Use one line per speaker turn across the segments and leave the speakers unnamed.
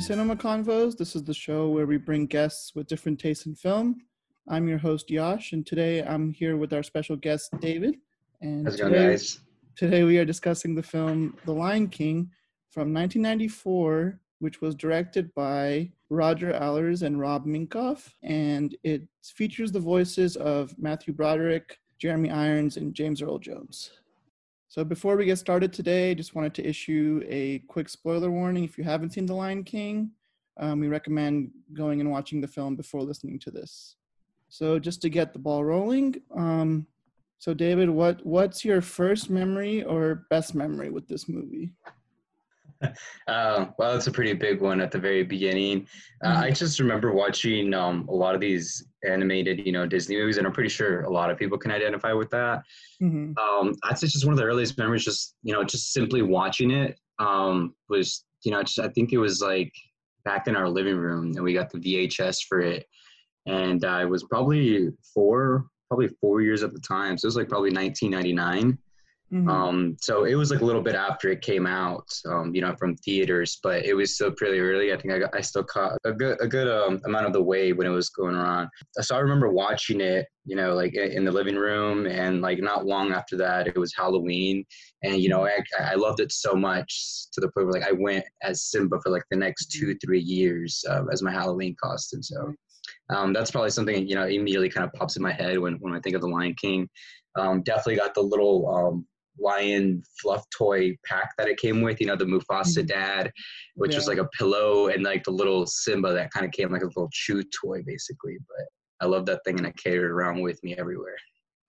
to Cinema Convos. This is the show where we bring guests with different tastes in film. I'm your host Yash, and today I'm here with our special guest David. And
How's it going,
today,
guys?
today we are discussing the film The Lion King from 1994, which was directed by Roger Allers and Rob Minkoff, and it features the voices of Matthew Broderick, Jeremy Irons, and James Earl Jones. So before we get started today, just wanted to issue a quick spoiler warning. If you haven't seen The Lion King, um, we recommend going and watching the film before listening to this. So just to get the ball rolling, um, so David, what what's your first memory or best memory with this movie?
Uh, well, it's a pretty big one at the very beginning. Uh. I just remember watching um, a lot of these animated, you know, Disney movies, and I'm pretty sure a lot of people can identify with that.
hmm
Um, that's just one of the earliest memories. Just you know, just simply watching it um, was, you know, just, I think it was like back in our living room, and we got the VHS for it, and I was probably four, probably four years at the time, so it was like probably 1999.
Hmm
Um, so it was like a little bit after it came out, um, you know, from theaters, but it was still pretty early. I think I, got, I still caught a good, a good um, amount of the wave when it was going around. So I remember watching it, you know, like in the living room, and like not long after that, it was Halloween, and you know, I, I loved it so much to the point where like I went as Simba for like the next two, three years uh, as my Halloween costume. So um, that's probably something you know immediately kind of pops in my head when when I think of the Lion King. Um, definitely got the little um, lion fluff toy pack that it came with. You know, the Mufasa
Mhm.
dad, which was like a pillow, and like the little Simba that kind of came like a little chew toy, basically. But I love that thing, and I carried it around with me everywhere.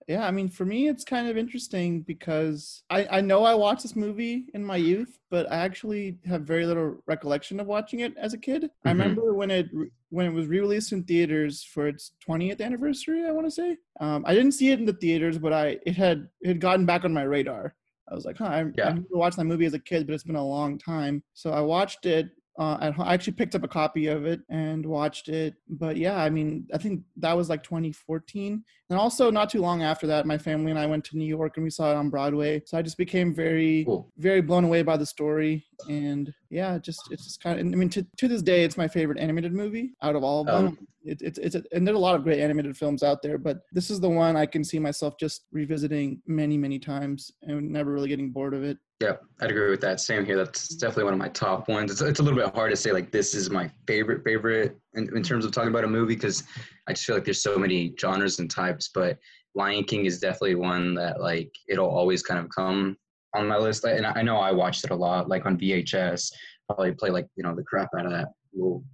Yeah, I mean, for me, it's kind of interesting because I, I know I watched this movie in my youth, but I actually have very little recollection of watching it as a kid. I
Mhm.
remember when it when it was re-released in theaters for its 20th anniversary. I want to say um, I didn't see it in the theaters, but I it had it had gotten back on my radar. I was like, huh, I, I
Yeah.
remember watching that movie as a kid, but it's been a long time. So I watched it. Uh, at home. I actually picked up a copy of it and watched it. But yeah, I mean, I think that was like 2014. And also, not too long after that, my family and I went to New York and we saw it on Broadway. So I just became very,
Cool.
very blown away by the story. And yeah, just it's just kind of. I mean, to, to this day, it's my favorite animated movie out of all of them.
Um,
It, it's it's a, and there's a lot of great animated films out there, but this is the one I can see myself just revisiting many, many times and never really getting bored of it.
Yeah, I'd agree with that. Same here. That's definitely one of my top ones. It's, it's a little bit hard to say like this is my favorite favorite in, in terms of talking about a movie because I just feel like there's so many genres and types. But Lion King is definitely one that like it'll always kind of come on my list. And I I know I watched it a lot, like on VHS. Probably play like you know the crap out of that little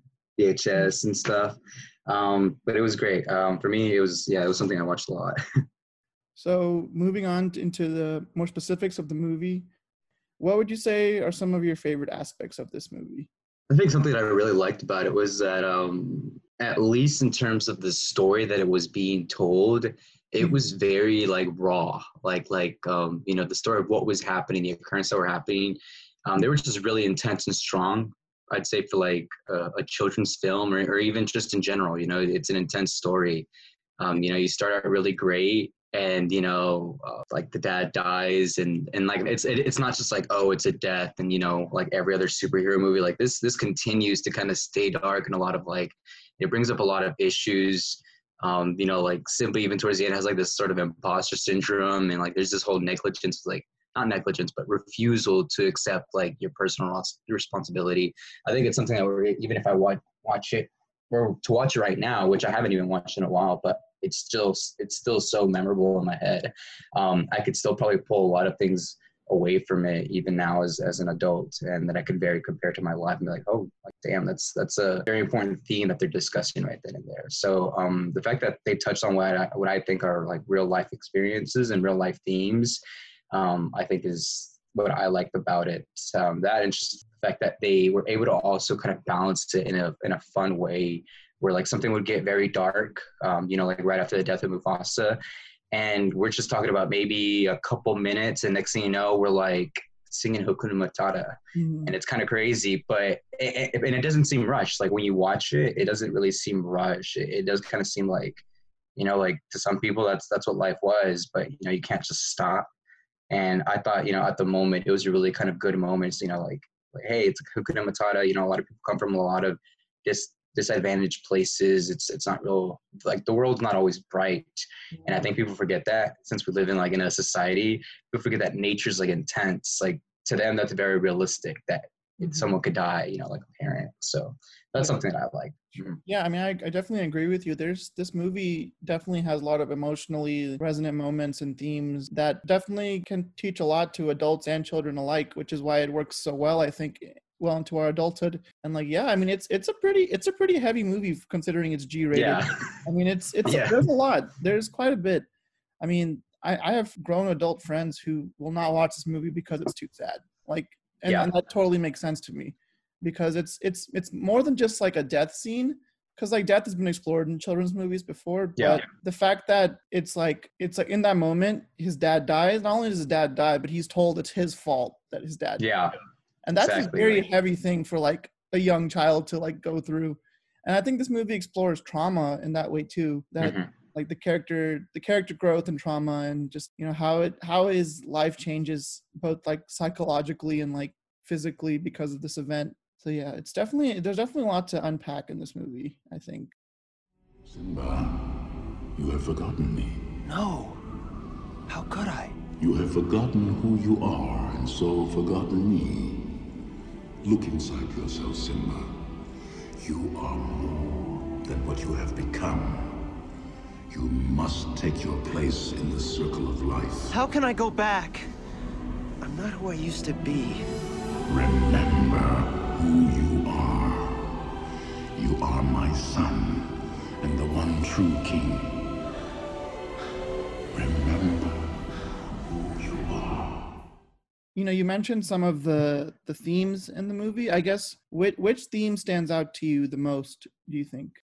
VHS and stuff. Um, but it was great. Um, for me, it was yeah, it was something I watched a lot.
So, moving on into the more specifics of the movie, what would you say are some of your favorite aspects of this movie?
I think something that I really liked about it was that, um, at least in terms of the story that it was being told, it
Mhm.
was very like raw, like like um, you know the story of what was happening, the occurrence that were happening. Um, they were just really intense and strong. I'd say for like a, a children's film or, or even just in general, you know, it's an intense story. Um, you know, you start out really great, and you know, uh, like the dad dies, and and like it's it, it's not just like oh, it's a death, and you know, like every other superhero movie, like this this continues to kind of stay dark and a lot of like it brings up a lot of issues. Um, you know, like simply even towards the end has like this sort of imposter syndrome, and like there's this whole negligence, like not negligence, but refusal to accept like your personal responsibility. I think it's something that even if I watch watch it or to watch it right now, which I haven't even watched in a while, but it's still it's still so memorable in my head. Um, I could still probably pull a lot of things away from it even now as, as an adult and that I could very compare to my life and be like, oh like damn, that's that's a very important theme that they're discussing right then and there. So um, the fact that they touched on what I, what I think are like real life experiences and real life themes, um, I think is what I liked about it. Um, that and just the fact that they were able to also kind of balance it in a in a fun way, where like something would get very dark, um, you know, like right after the death of Mufasa, and we're just talking about maybe a couple minutes, and next thing you know, we're like singing Hakuna Matata,
Mhm.
and it's kind of crazy, but it, it, and it doesn't seem rushed. Like when you watch it, it doesn't really seem rushed. It, it does kind of seem like, you know, like to some people that's that's what life was, but you know, you can't just stop. And I thought, you know, at the moment, it was a really kind of good moments. You know, like like, hey, it's Hakuna Matata. You know, a lot of people come from a lot of dis disadvantaged places. It's it's not real like the world's not always bright, and I think people forget that since we live in like in a society, people forget that nature's like intense. Like to them, that's very realistic. That mm-hmm. someone could die, you know, like a parent. So that's something that I like.
Mm-hmm. Yeah, I mean, I, I definitely agree with you. There's this movie definitely has a lot of emotionally resonant moments and themes that definitely can teach a lot to adults and children alike, which is why it works so well. I think well into our adulthood and like yeah i mean it's it's a pretty it's a pretty heavy movie considering it's g rated yeah. i mean it's it's yeah. there's a lot there's quite a bit i mean I, I have grown adult friends who will not watch this movie because it's too sad like and, yeah. and that totally makes sense to me because it's it's it's more than just like a death scene because like death has been explored in children's movies before yeah. the fact that it's like it's like in that moment his dad dies not only does his dad die but he's told it's his fault that his dad
yeah
died. and that's exactly a very heavy thing for like a young child to like go through and i think this movie explores trauma in that way too that mm-hmm. Like the character the character growth and trauma and just you know how it how his life changes both like psychologically and like physically because of this event so yeah, it's definitely there's definitely a lot to unpack in this movie. I think.
Simba, you have forgotten me.
No. How could I?
You have forgotten who you are, and so forgotten me. Look inside yourself, Simba. You are more than what you have become. You must take your place in the circle of life.
How can I go back? I'm not who I used to be.
Remember who you are. You are my son, and the one true king. Remember who you are.
You know, you mentioned some of the the themes in the movie. I guess which which theme stands out to you the most? Do you think?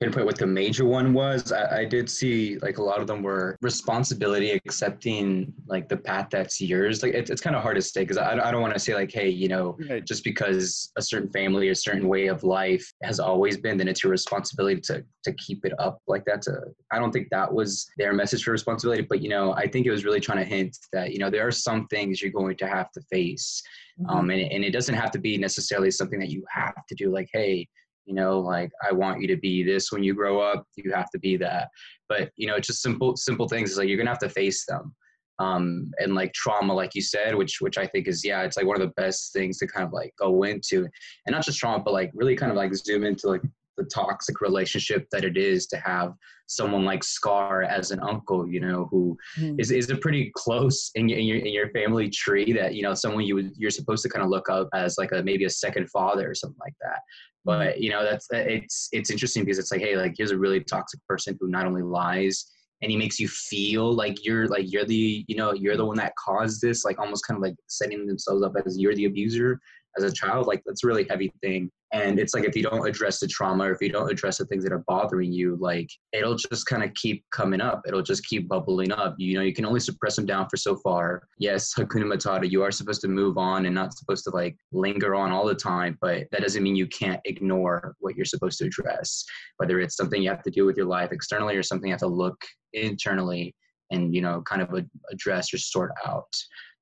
Pinpoint what the major one was. I, I, did see like a lot of them were responsibility, accepting like the path that's yours. Like it, it's kind of hard to say because I, I don't want to say like, hey, you know, right. just because a certain family, a certain way of life has always been, then it's your responsibility to to keep it up like that. To I don't think that was their message for responsibility, but you know, I think it was really trying to hint that you know there are some things you're going to have to face, mm-hmm. um, and and it doesn't have to be necessarily something that you have to do. Like, hey you know like i want you to be this when you grow up you have to be that but you know it's just simple simple things it's like you're gonna have to face them um, and like trauma like you said which which i think is yeah it's like one of the best things to kind of like go into and not just trauma but like really kind of like zoom into like the toxic relationship that it is to have someone like Scar as an uncle, you know, who mm. is is a pretty close in your, in your in your family tree that you know someone you would you're supposed to kind of look up as like a maybe a second father or something like that. But you know, that's it's it's interesting because it's like, hey, like here's a really toxic person who not only lies and he makes you feel like you're like you're the you know you're the one that caused this, like almost kind of like setting themselves up as you're the abuser as a child. Like that's a really heavy thing. And it's like if you don't address the trauma or if you don't address the things that are bothering you, like it'll just kind of keep coming up. It'll just keep bubbling up. You know, you can only suppress them down for so far. Yes, Hakuna Matata, you are supposed to move on and not supposed to like linger on all the time, but that doesn't mean you can't ignore what you're supposed to address. Whether it's something you have to do with your life externally or something you have to look internally and, you know, kind of address or sort out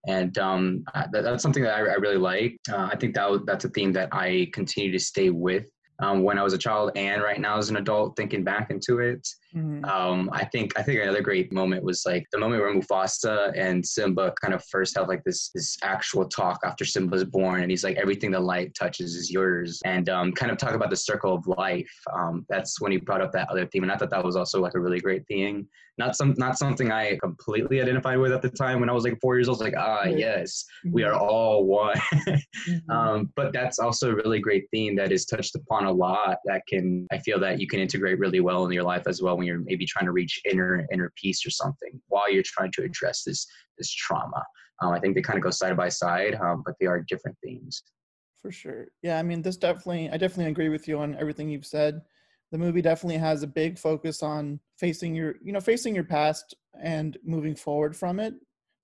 and um, that, that's something that I, I really like. Uh, I think that that's a theme that I continue to stay with um, when I was a child and right now as an adult, thinking back into it. Mm-hmm. Um, I think I think another great moment was like the moment where Mufasa and Simba kind of first have like this this actual talk after Simba's born, and he's like, "Everything the light touches is yours," and um, kind of talk about the circle of life. Um, that's when he brought up that other theme, and I thought that was also like a really great thing. Not some not something I completely identified with at the time when I was like four years old. I was like, ah, yes, we are mm-hmm. all one. mm-hmm. Um, but that's also a really great theme that is touched upon a lot. That can I feel that you can integrate really well in your life as well when you're maybe trying to reach inner inner peace or something while you're trying to address this this trauma. Um, I think they kind of go side by side, um, but they are different themes.
For sure. Yeah, I mean, this definitely, I definitely agree with you on everything you've said. The movie definitely has a big focus on facing your, you know, facing your past and moving forward from it.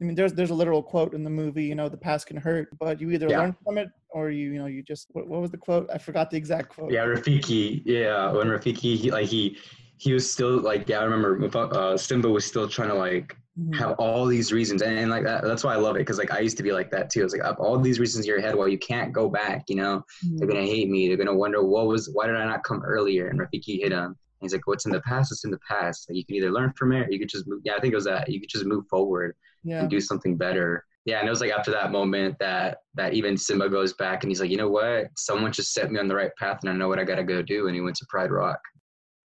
I mean, there's there's a literal quote in the movie, you know, the past can hurt, but you either yeah. learn from it or you, you know, you just what, what was the quote? I forgot the exact quote.
Yeah, Rafiki. Yeah, when Rafiki, he, like he he was still like yeah i remember uh, simba was still trying to like
Mhm.
have all these reasons and, and like that, that's why i love it because like i used to be like that too. It's like I have all these reasons in your head why you can't go back you know? They're gonna hate me they're gonna wonder what was why did i not come earlier? And rafiki hit him and he's like what's in the past it's in the past. Like you can either learn from it or you could just move yeah i think it was that you could just move forward
yeah.
and do something better. Yeah and it was like after that moment that that even simba goes back and he's like you know what? Someone just set me on the right path and i know what i gotta go do and he went to pride rock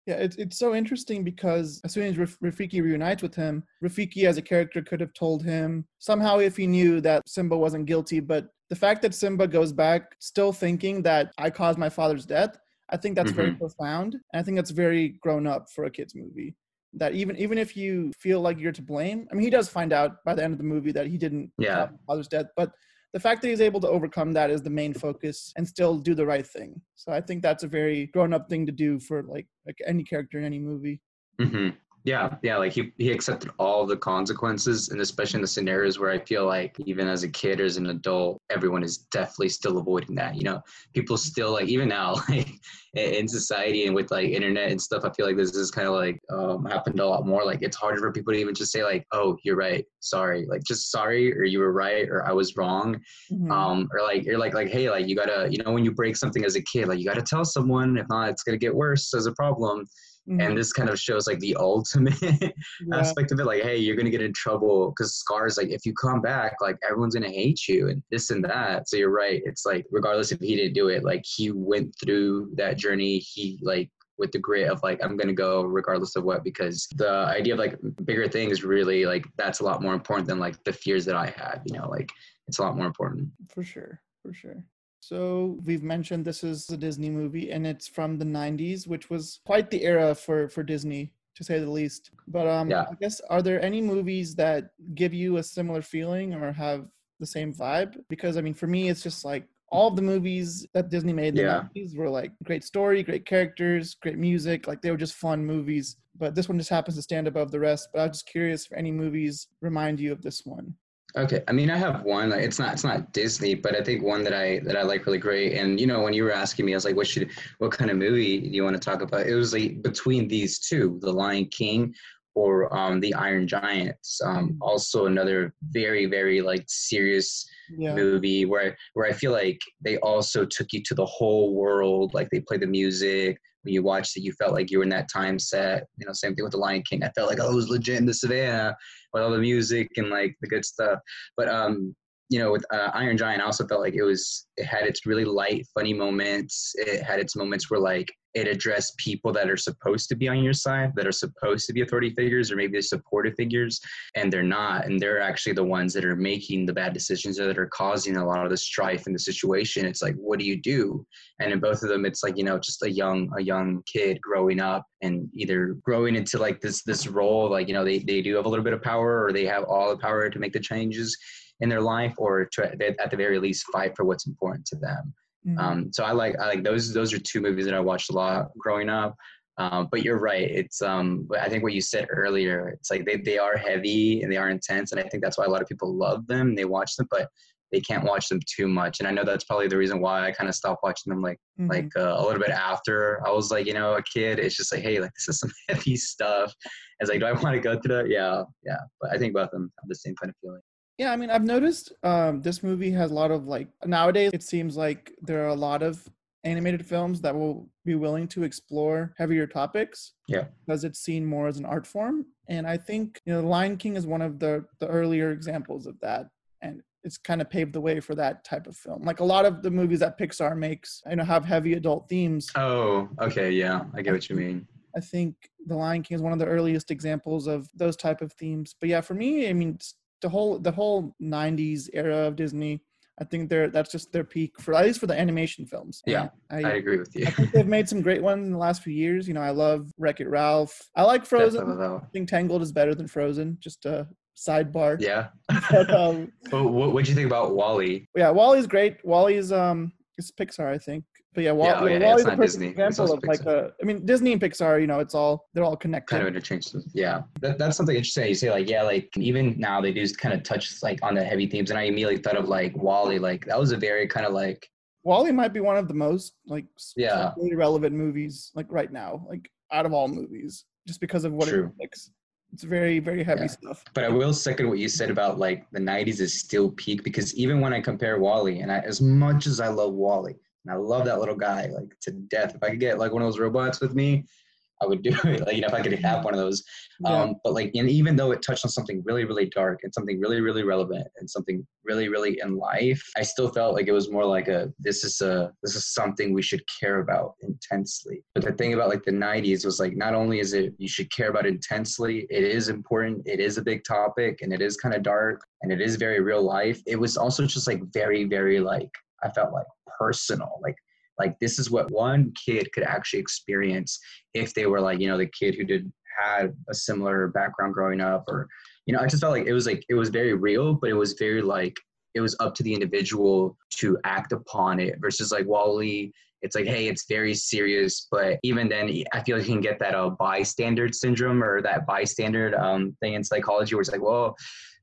Yeah, it's it's so interesting because as soon as Rafiki reunites with him, Rafiki as a character could have told him somehow if he knew that Simba wasn't guilty, but the fact that Simba goes back still thinking that I caused my father's death, I think that's very mm-hmm. profound. And I think that's very grown up for a kids movie. That even even if you feel like you're to blame, I mean he does find out by the end of the movie that he didn't
Yeah.
father's death, but the fact that he's able to overcome that is the main focus and still do the right thing. So I think that's a very grown up thing to do for like like any character in any movie.
hmm Yeah, yeah, like he he accepted all the consequences, and especially in the scenarios where I feel like even as a kid or as an adult, everyone is definitely still avoiding that. You know, people still like even now, like in society and with like internet and stuff, I feel like this is kind of like um, happened a lot more. Like it's harder for people to even just say like, "Oh, you're right, sorry," like just sorry or you were right or I was wrong
Mhm.
um or like you're like like hey like you gotta you know when you break something as a kid like you gotta tell someone if not it's gonna get worse as a problem
Mhm.
and this kind of shows like the ultimate
Yeah.
aspect of it like hey you're gonna get in trouble because scars like if you come back like everyone's gonna hate you and this and that so you're right it's like regardless if he didn't do it like he went through that journey he like with the grit of like i'm gonna go regardless of what because the idea of like bigger things really like that's a lot more important than like the fears that i had you know like it's a lot more important
For sure, for sure. So we've mentioned this is a Disney movie, and it's from the '90s, which was quite the era for for Disney, to say the least. But um,
Yeah.
I guess are there any movies that give you a similar feeling or have the same vibe? Because I mean, for me, it's just like all of the movies that Disney made in the
Yeah.
90s were like great story, great characters, great music. Like they were just fun movies. But this one just happens to stand above the rest. But I was just curious if any movies remind you of this one.
Okay, I mean, I have one. Like, it's not, it's not Disney, but I think one that I that I like really great. And you know, when you were asking me, I was like, "What should, what kind of movie do you want to talk about?" It was like between these two, The Lion King or um, The Iron Giants. Um, also, another very, very like serious
Yeah.
movie where where I feel like they also took you to the whole world. Like they play the music. When you watched it, you felt like you were in that time set. You know, same thing with the Lion King. I felt like I was legit in the savannah with all the music and like the good stuff. But um, you know, with uh, Iron Giant, I also felt like it was it had its really light, funny moments. It had its moments where like it addressed people that are supposed to be on your side, that are supposed to be authority figures or maybe supportive figures, and they're not, and they're actually the ones that are making the bad decisions or that are causing a lot of the strife in the situation. It's like, what do you do? And in both of them, it's like you know, just a young a young kid growing up and either growing into like this this role, like you know, they they do have a little bit of power or they have all the power to make the changes in their life or to at the very least fight for what's important to them.
Mhm.
Um, so I like I like those those are two movies that I watched a lot growing up. Um, but you're right. It's um, I think what you said earlier. It's like they, they are heavy and they are intense, and I think that's why a lot of people love them. and They watch them, but they can't watch them too much. And I know that's probably the reason why I kind of stopped watching them like
Mhm.
like uh, a little bit after I was like you know a kid. It's just like hey, like this is some heavy stuff. It's like do I want to go through that? Yeah, yeah. But I think both of them have the same kind of feeling.
Yeah, I mean, I've noticed um, this movie has a lot of like nowadays. It seems like there are a lot of animated films that will be willing to explore heavier topics.
Yeah.
because it's seen more as an art form, and I think you know, The Lion King is one of the the earlier examples of that, and it's kind of paved the way for that type of film. Like a lot of the movies that Pixar makes, you know, have heavy adult themes.
Oh, okay, yeah, I get what you mean.
I think The Lion King is one of the earliest examples of those type of themes. But yeah, for me, I mean, the whole the whole '90s era of Disney, I think they're that's just their peak for at least for the animation films.
Yeah,
I,
I agree with you.
I think they've made some great ones in the last few years. You know, I love Wreck It Ralph. I like Frozen. I think Tangled is better than Frozen. Just a sidebar.
Yeah.
But, um,
what what'd you think about WALL-E?
yeah, WALL-E's great. WALL-E's um, it's Pixar, I think. But yeah, Wall-
Yeah, oh, yeah,
WALL-E's
it's
a
not
perfect example of like a. I mean, Disney and Pixar. You know, it's all they're all connected.
Kind of interchangeable. Yeah, that, that's something interesting. You say like, yeah, like even now they do kind of touch like on the heavy themes, and I immediately thought of like WALL-E. Like that was a very kind of like
WALL-E might be one of the most like
Yeah.
relevant movies like right now, like out of all movies, just because of what
True.
it depicts. it's very very heavy
Yeah.
stuff.
But I will second what you said about like the '90s is still peak because even when I compare WALL-E, and I, as much as I love WALL-E, and I love that little guy like to death, if I could get like one of those robots with me, I would do it. Like you know, if I could have one of those.
Yeah.
Um, but like, and even though it touched on something really, really dark and something really, really relevant and something really, really in life, I still felt like it was more like a this is a this is something we should care about intensely. But the thing about like the '90s was like not only is it you should care about intensely, it is important, it is a big topic, and it is kind of dark and it is very real life. It was also just like very, very like I felt like personal, like like this is what one kid could actually experience if they were like you know the kid who did had a similar background growing up or you know i just felt like it was like it was very real but it was very like it was up to the individual to act upon it versus like WALL-E it's like hey it's very serious but even then i feel like you can get that uh, bystander syndrome or that bystander um, thing in psychology where it's like well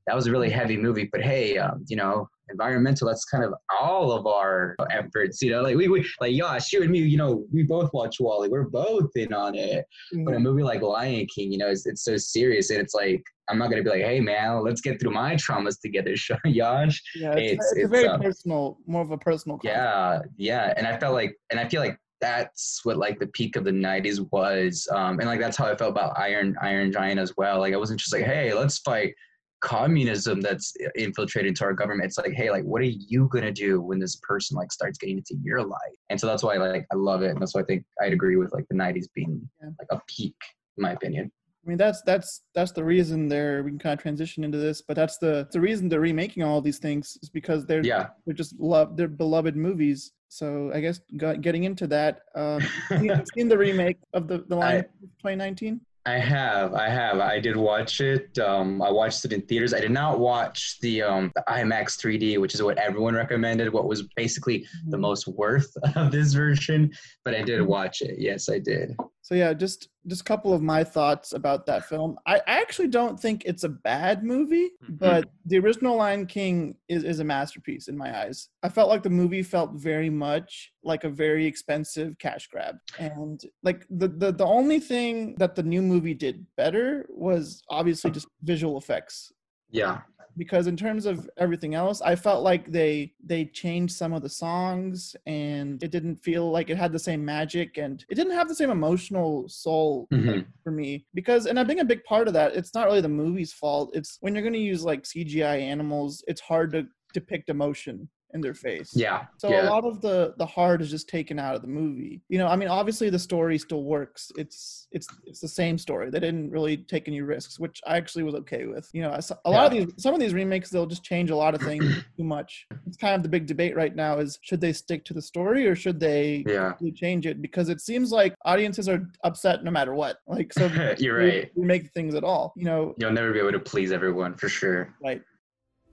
that was a really heavy movie but hey um, you know environmental that's kind of all of our efforts you know like we, we like Yash you and me you know we both watch WALL-E we're both in on it but a movie like lion king you know it's, it's so serious and it's like i'm not gonna be like hey man let's get through my traumas together Yash
Yeah, it's,
It's-
it's,
it's,
very
uh,
personal, more of a personal. conflict.
yeah yeah and i felt like and i feel like that's what like the peak of the 90s was um and like that's how i felt about iron iron giant as well like i wasn't just like hey let's fight communism that's infiltrated into our government it's like hey like what are you gonna do when this person like starts getting into your life and so that's why like i love it and that's why i think i'd agree with like the 90s being like a peak in my opinion
I mean, that's that's that's the reason there. We can kind of transition into this, but that's the the reason they're remaking all these things is because they're
yeah
they're just love they're beloved movies. So I guess got, getting into that, um, you seen the remake of the the line
I-
2019?
I have, I have. I did watch it. Um, I watched it in theaters. I did not watch the um, the IMAX 3D, which is what everyone recommended. What was basically the most worth of this version, but I did watch it. Yes, I did.
So yeah, just just a couple of my thoughts about that film. I, I actually don't think it's a bad movie, mm-hmm. but the original Lion King is, is a masterpiece in my eyes. I felt like the movie felt very much like a very expensive cash grab. And like the, the the only thing that the new movie did better was obviously just visual effects
Yeah,
because in terms of everything else i felt like they they changed some of the songs and it didn't feel like it had the same magic and it didn't have the same emotional soul like,
Mhm.
for me. Because and i think a big part of that it's not really the movie's fault. It's when you're going to use like cgi animals it's hard to depict emotion in their face
yeah,
so a lot of the the heart is just taken out of the movie. You know, I mean, obviously the story still works. It's it's it's the same story. They didn't really take any risks, which I actually was okay with. You know, so- a lot of these some of these remakes they'll just change a lot of things too much. It's kind of the big debate right now is should they stick to the story or should they
yeah.
change it because it seems like audiences are upset no matter what. Like so
You're right.
we make things at all. You know,
You'll never be able to please everyone for sure.
like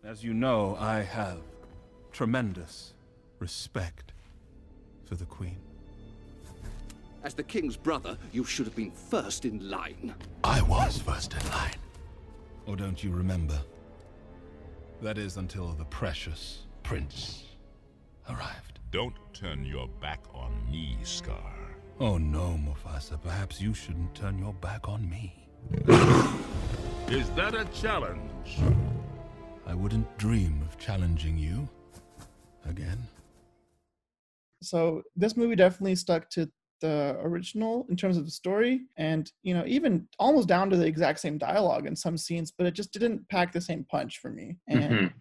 As you know, I have tremendous respect for the Queen.
As the king's brother, you should have been first in line.
I was first in line. Or don't you remember? That is until the precious prince arrived.
Don't turn your back on me, Scar.
Oh no, Mufasa. Perhaps you shouldn't turn your back on me.
Is that a challenge?
I wouldn't dream of challenging you again.
so this movie definitely stuck to the original in terms of the story and you know even almost down to the exact same dialogue in some scenes but it just didn't pack the same punch for me and
Mhm.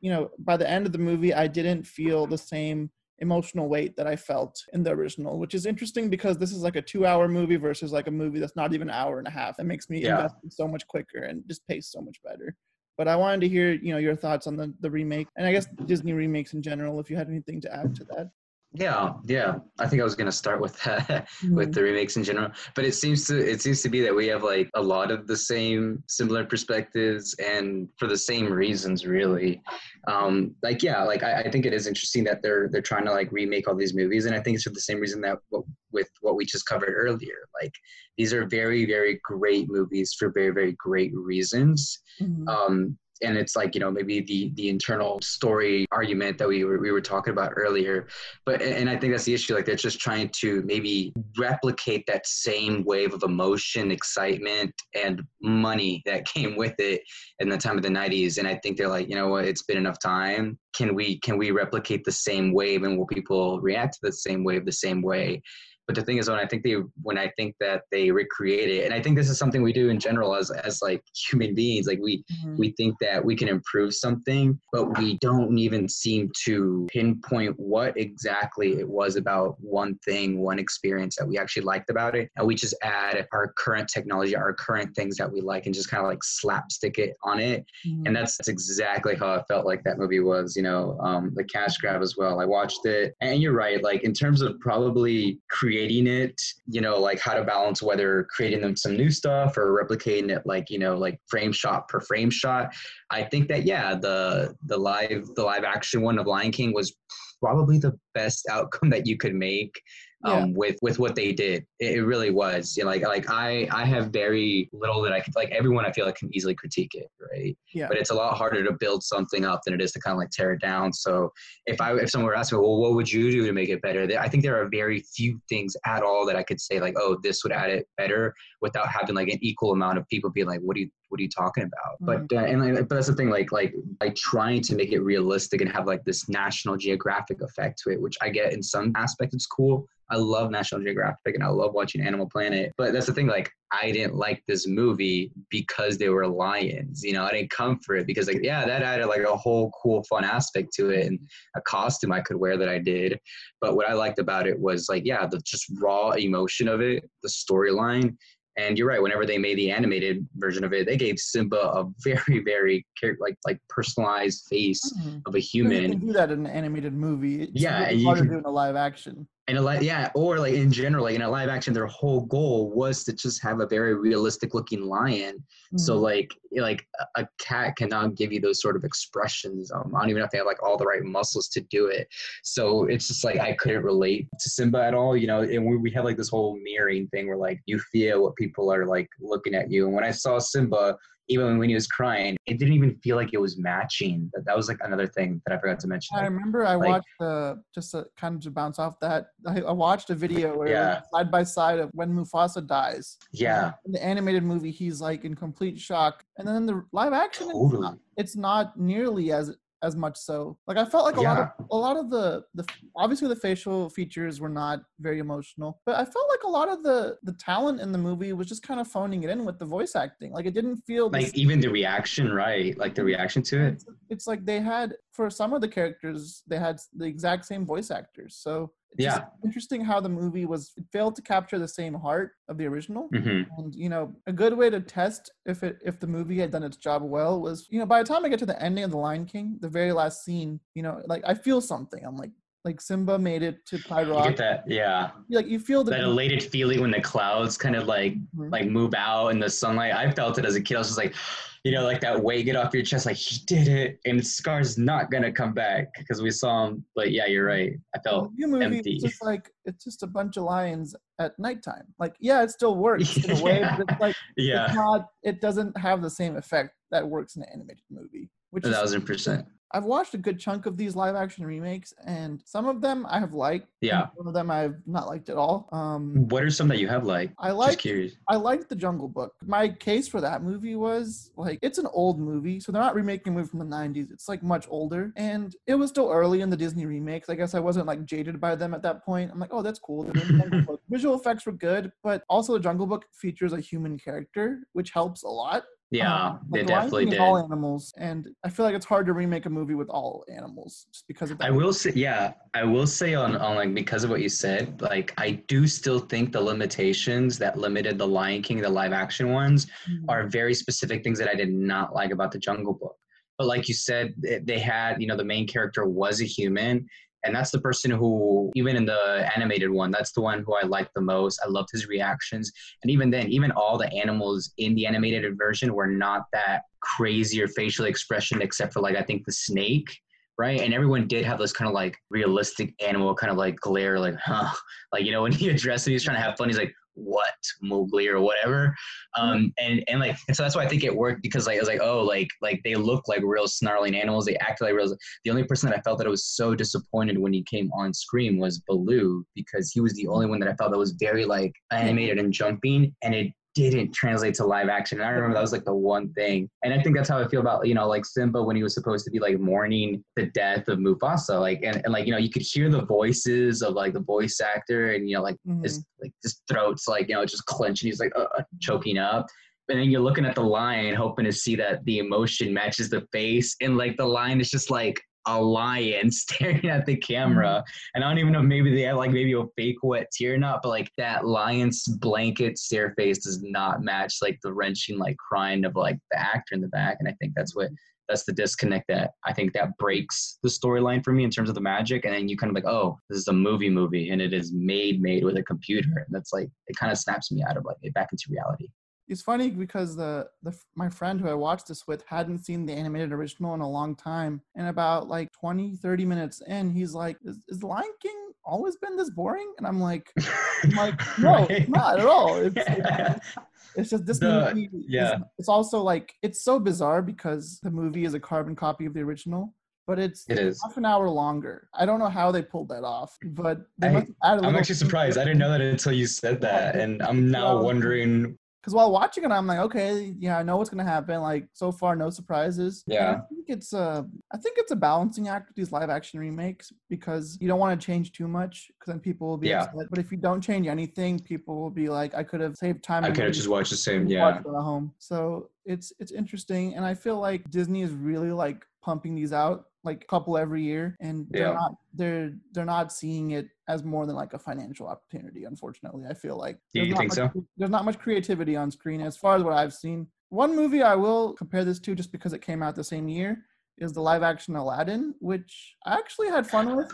you know by the end of the movie i didn't feel the same emotional weight that i felt in the original which is interesting because this is like a two hour movie versus like a movie that's not even an hour and a half that makes me
Yeah.
invest so much quicker and just paced so much better but i wanted to hear you know your thoughts on the, the remake and i guess disney remakes in general if you had anything to add to that
Yeah, yeah. I think I was gonna start with that, with the remakes in general. But it seems to it seems to be that we have like a lot of the same similar perspectives, and for the same reasons, really. Um, like yeah, like I, I think it is interesting that they're they're trying to like remake all these movies, and I think it's for the same reason that what, with what we just covered earlier. Like these are very very great movies for very very great reasons.
Mhm.
um, and it's like you know maybe the the internal story argument that we were we were talking about earlier. But and i think that's the issue like they're just trying to maybe replicate that same wave of emotion excitement and money that came with it in the time of the 90s and i think they're like you know what it's been enough time. Can we can we replicate the same wave and will people react to the same wave the same way but the thing is when i think they when i think that they recreate it and i think this is something we do in general as as like human beings like we
Mhm.
we think that we can improve something but we don't even seem to pinpoint what exactly it was about one thing one experience that we actually liked about it and we just add our current technology our current things that we like and just kind of like slapstick it on it
Mhm.
and that's, that's exactly how I felt like that movie was. You know, um, the cash grab as well. I watched it, and you're right. Like in terms of probably creating it, you know, like how to balance whether creating them some new stuff or replicating it, like you know, like frame shot per frame shot. I think that yeah, the the live the live action one of Lion King was probably the best outcome that you could make um, with with what they did. It, it really was. You know, like like I I have very little that I could like. Everyone I feel like can easily critique it, right?
Yeah.
But it's a lot harder to build something up than it is to kind of like tear it down. So if I if someone were asking, me, well, what would you do to make it better? I think there are very few things at all that I could say like, oh, this would add it better without having like an equal amount of people being like, what do you what are you talking about? But uh, and like, but that's the thing, like like by trying to make it realistic and have like this National Geographic effect to it, which I get in some aspects it's cool. I love National Geographic and I love watching Animal Planet. But that's the thing, like I didn't like this movie because they were lions. You know, I didn't come for it because like yeah, that added like a whole cool fun aspect to it and a costume I could wear that I did. But what I liked about it was like yeah, the just raw emotion of it, the storyline. And you're right. Whenever they made the animated version of it, they gave Simba a very, very like like personalized face
Mhm.
of a human.
You can do that in an animated movie. It's
Yeah,
really
and you
harder
can-
to do in a live action.
And a li- yeah, or like in general, like in a live action, their whole goal was to just have a very realistic looking lion. So
Mhm.
like like a- a cat cannot give you those sort of expressions. Um, I don't even know if they have like all the right muscles to do it. So it's just like I couldn't relate to Simba at all, you know. And we, we have like this whole mirroring thing where like you feel what people are like looking at you. And when I saw Simba, even when he was crying, it didn't even feel like it was matching. That that was like another thing that I forgot to mention.
I remember I
like-
watched uh, just to kind of to bounce off that. I, I watched a video where
Yeah.
side by side of when Mufasa dies.
yeah,
In the animated movie, he's like in complete shock, and then the live action, it's
totally.
not, it's not nearly as as much so. Like I felt like a lot of a lot of the the obviously the facial features were not very emotional, but I felt like a lot of the the talent in the movie was just kind of phoning it in with the voice acting. Like it didn't feel
Like even the reaction, right? Like the reaction to it.
it's, it's like they had for some of the characters they had the exact same voice actors. So it's
Yeah.
interesting how the movie was it failed to capture the same heart of the original.
Hmm
and you know a good way to test if it if the movie had done its job well was you know by the time i get to the ending of the lion king the very last scene you know like i feel something. I'm like like simba made it to Pie
You get that, yeah.
like you feel the
That elated feeling when the clouds kind of like
Mhm.
like move out in the sunlight. I felt it as a kid. I was just like, you know, like that weight get off your chest, like he did it, and Scar's not gonna come back because we saw him. But yeah, you're right. I felt
the movie
empty.
it's just like it's just a bunch of lions at nighttime like yeah it still works in a way
Yeah.
but it's like
yeah,
it's not it doesn't have the same effect that works in an animated movie which
a thousand percent.
I've watched a good chunk of these live action remakes and some of them i have liked
Yeah.
some of them i've not liked at all um
What are some that you have liked?
i
Just
like
curious.
I liked the Jungle Book. My case for that movie was like it's an old movie, so they're not remaking a movie from the '90s. It's like much older, and it was still early in the Disney remakes. I guess I wasn't like jaded by them at that point. I'm like, oh, that's cool. They're doing Jungle Book. Visual effects were good, but also the Jungle Book features a human character, which helps a lot.
Yeah,
Um,
they
like,
definitely did.
All animals, and I feel like it's hard to remake a movie with all animals just because of that.
I will say, yeah, I will say on, on like because of what you said, like I do still think the limitations that limited the Lion King, the live action ones,
Mhm.
are very specific things that I did not like about the Jungle Book. But like you said, they had, you know, the main character was a human. And that's the person who, even in the animated one, that's the one who I liked the most. I loved his reactions. And even then, even all the animals in the animated version were not that crazy or facial expression, except for like, I think the snake, right? And everyone did have this kind of like realistic animal kind of like glare, like, huh. Like, you know, when he addressed him, he's trying to have fun. He's like, what Mowgli or whatever. Um, and and like and so that's why I think it worked because like I was like oh like like they look like real snarling animals. They act like real. The only person that I felt that I was so disappointed when he came on screen was Baloo because he was the only one that I felt that was very like animated and jumping, and it didn't translate to live action. And I remember that was like the one thing. And I think that's how I feel about, you know, like Simba when he was supposed to be like mourning the death of Mufasa. Like and, and like, you know, you could hear the voices of like the voice actor and you know, like
Mhm.
his like his throat's like, you know, just clenching, he's like uh, uh, choking up. And then you're looking at the lion, hoping to see that the emotion matches the face, and like the lion is just like a lion staring at the camera. Mm-hmm. And I don't even know if maybe they have like maybe a fake wet tear or not, but like that lion's blanket stare face does not match like the wrenching like crying of like the actor in the back. And I think that's what that's the disconnect that I think that breaks the storyline for me in terms of the magic. And then you kind of like, oh, this is a movie movie and it is made made with a computer. And that's like it kind of snaps me out of like back into reality.
It's funny because the the my friend who I watched this with hadn't seen the animated original in a long time, and about like 20, 30 minutes in, he's like, "Is, is Lion King always been this boring?" And I'm like, I'm like, no, it's not at all. It's, it's, it's just this
The-
movie. is-
yeah.
it's also like it's so bizarre because the movie is a carbon copy of the original, but it's
It is.
half an hour longer. I don't know how they pulled that off, but they
I-
must have added
I'm actually surprised. I didn't know that until you said that. And I'm now wondering
because while watching it, I'm like, okay, yeah, I know what's gonna happen. Like so far, no surprises. And
Yeah.
I think it's a, I think it's a balancing act with these live action remakes because you don't want to change too much because then people will be
Yeah.
upset. But if you don't change anything, people will be like, I could have saved time.
I
and
could have just watched the same.
and
Yeah.
watched it at home. So it's it's interesting, and I feel like Disney is really like pumping these out like a couple every year, and they're
Yeah.
not they're they're not seeing it as more than like a financial opportunity. Unfortunately, I feel like
Do you think
much,
so?
There's not much creativity on screen as far as what I've seen. One movie I will compare this to, just because it came out the same year, is the live action Aladdin, which I actually had fun with.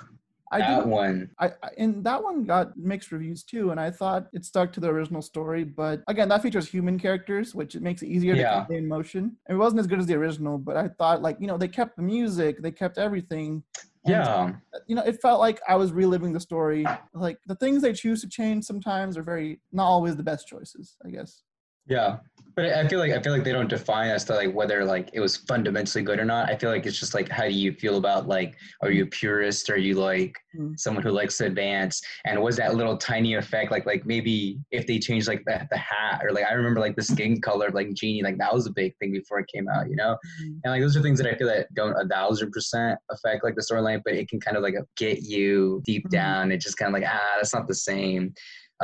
I
that
did
one.
I, I and that one got mixed reviews too, and I thought it stuck to the original story. But again, that features human characters, which it makes it easier
Yeah.
to convey emotion. It wasn't as good as the original, but I thought like you know they kept the music, they kept everything. and,
Yeah.
Uh, you know, it felt like I was reliving the story. Like the things they choose to change sometimes are very not always the best choices, I guess.
Yeah. But I feel like I feel like they don't define as to like whether like it was fundamentally good or not. I feel like it's just like how do you feel about like are you a purist? Are you like
Mm.
someone who likes to advance? And was that little tiny effect like like maybe if they changed like the, the hat or like I remember like the skin color of like Genie, like that was a big thing before it came out, you know? And like those are things that I feel that don't a thousand percent affect like the storyline, but it can kind of like get you deep
Mhm.
down. It's just kind of like ah, that's not the same.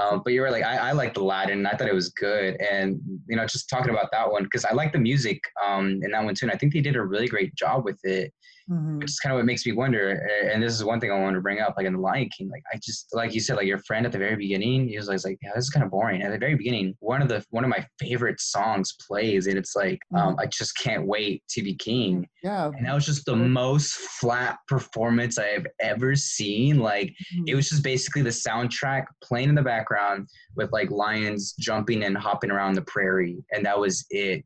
Um, but you're right, like I, I liked Aladdin. and I thought it was good, and you know, just talking about that one because I like the music um, in that one too. And I think they did a really great job with it.
Mhm.
Which is kind of what makes me wonder. And this is one thing I wanted to bring up, like in the Lion King. Like I just, like you said, like your friend at the very beginning, he was like, like, yeah, this is kind of boring. At the very beginning, one of the one of my favorite songs plays, and it's like, um, I just can't wait to be king.
Yeah.
And that was just the most flat performance I have ever seen. Like it
Mhm.
was just basically the soundtrack playing in the background with like lions jumping and hopping around the prairie, and that was it.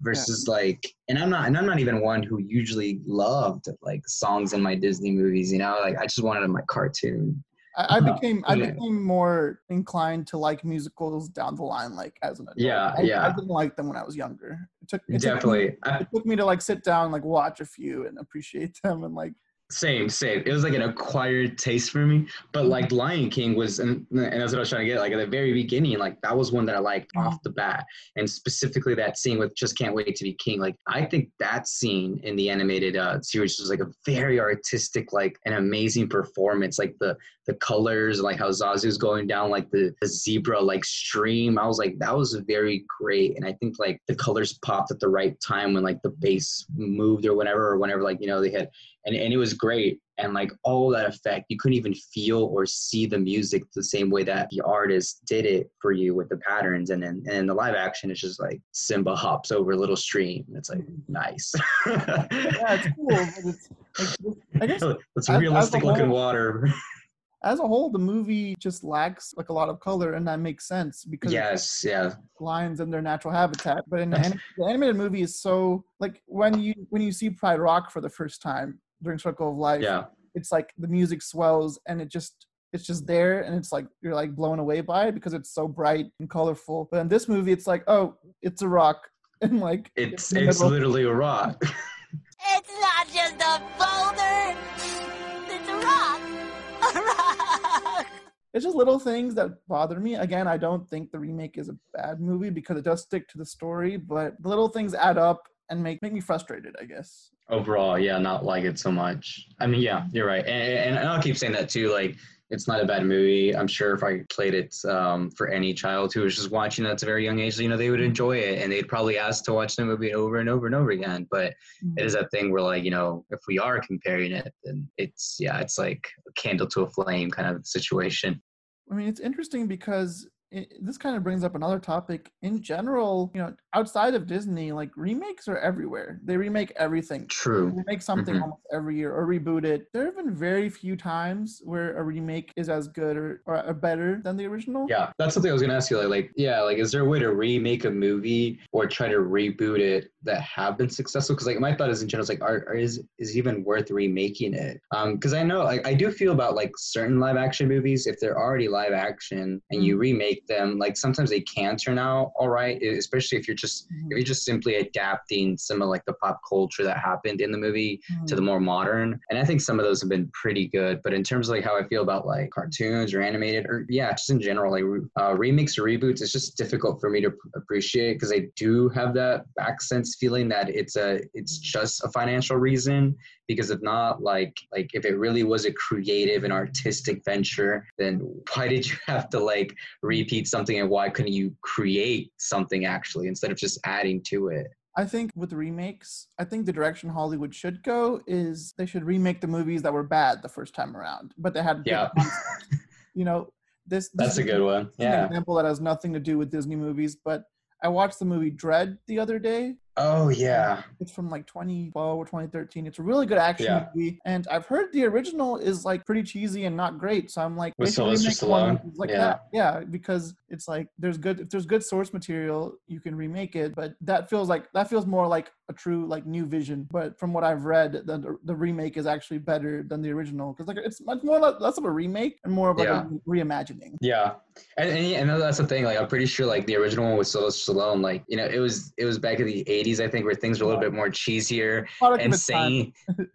Versus like, and I'm not, and I'm not even one who usually loved like songs in my Disney movies. You know, like I just wanted my cartoon.
I, I uh-huh. became I
Yeah.
became more inclined to like musicals down the line, like as an adult.
Yeah,
I,
yeah.
I didn't like them when I was younger. It took it took me-
Definitely,
it took me to like sit down, like watch a few, and appreciate them, and like
Same, same. It was like an acquired taste for me. But like Lion King was, and, and that's what I was trying to get. Like at the very beginning, like that was one that I liked off the bat, and specifically that scene with "Just Can't Wait to Be King." Like I think that scene in the animated uh, series was like a very artistic, like an amazing performance. Like the the colors, like how Zazu's going down like the, the zebra like stream. I was like, that was very great. And I think like the colors popped at the right time when like the bass moved or whatever, or whenever like you know they had and, and it was great. And like all that effect you couldn't even feel or see the music the same way that the artist did it for you with the patterns. And then and the live action is just like simba hops over a little stream. It's like mm-hmm. nice.
Yeah, it's cool. But it's, like, I guess
it's
as
realistic looking
whole-
water.
As a whole, the movie just lacks like a lot of color, and that makes sense because
yes yeah.
lions in their natural habitat. But in the, anim- the animated movie is so like when you when you see Pride Rock for the first time during Circle of Life,
yeah
it's like the music swells and it just it's just there and it's like you're like blown away by it because it's so bright and colorful. But in this movie, it's like, oh, it's a rock. And like
It's
in the
it's literally a rock.
It's not just a boulder. It's a rock. A rock.
it's just little things that bother me. Again, I don't think the remake is a bad movie because it does stick to the story, but the little things add up and make make me frustrated, I guess.
Overall, yeah, not like it so much. I mean, yeah, you're right, and, and I'll keep saying that too. Like, it's not a bad movie. I'm sure if I played it um, for any child who was just watching at a very young age, you know, they would enjoy it, and they'd probably ask to watch the movie over and over and over again. But it is that thing where, like, you know, if we are comparing it, then it's yeah, it's like a candle to a flame kind of situation.
I mean, it's interesting because it, this kind of brings up another topic. In general, you know, outside of Disney, like remakes are everywhere. They remake everything.
true They
remake something
Mhm.
almost every year or reboot it. There have been very few times where a remake is as good or, or, better than the original.
Yeah, that's something I was gonna ask you. Like, like, yeah, like, is there a way to remake a movie or try to reboot it that have been successful? Because like my thought is in general, is like, are, are is is it even worth remaking it? Um, because I know, like, I do feel about like certain live action movies, if they're already live action and you remake them, like sometimes they can turn out all right, especially if you're just
Mhm.
if you're just simply adapting some of like the pop culture that happened in the movie to
Mhm.
the more modern. And I think some of those have been pretty good. But in terms of like how I feel about like cartoons or animated or yeah, just in general, like uh, remakes or reboots, it's just difficult for me to appreciate because I do have that back sense feeling that it's a it's just a financial reason. Because if not, like like if it really was a creative and artistic venture, then why did you have to like repeat something and why couldn't you create something actually instead of just adding to it?
I think with remakes, I think the direction Hollywood should go is they should remake the movies that were bad the first time around, but they had
Yeah.
you know, this, this
That's a good one.
an
Yeah.
example that has nothing to do with Disney movies, but I watched the movie Dredd the other day.
Oh yeah.
It's from like 2012 or 2013. It's a really good action
Yeah.
movie, and I've heard the original is like pretty cheesy and not great. So I'm like,
With Sylvester Stallone?
like
Yeah.
that. Yeah, because it's like there's good if there's good source material, you can remake it. But that feels like that feels more like a true like new vision. But from what I've read, the the remake is actually better than the original because like it's much more like, less of a remake and more of like
Yeah.
a reimagining.
Yeah, and, and and that's the thing. Like, I'm pretty sure like the original one with Sylvester Stallone, like you know, it was it was back in the '80s, I think, where things were a little bit more cheesier and
its
saying,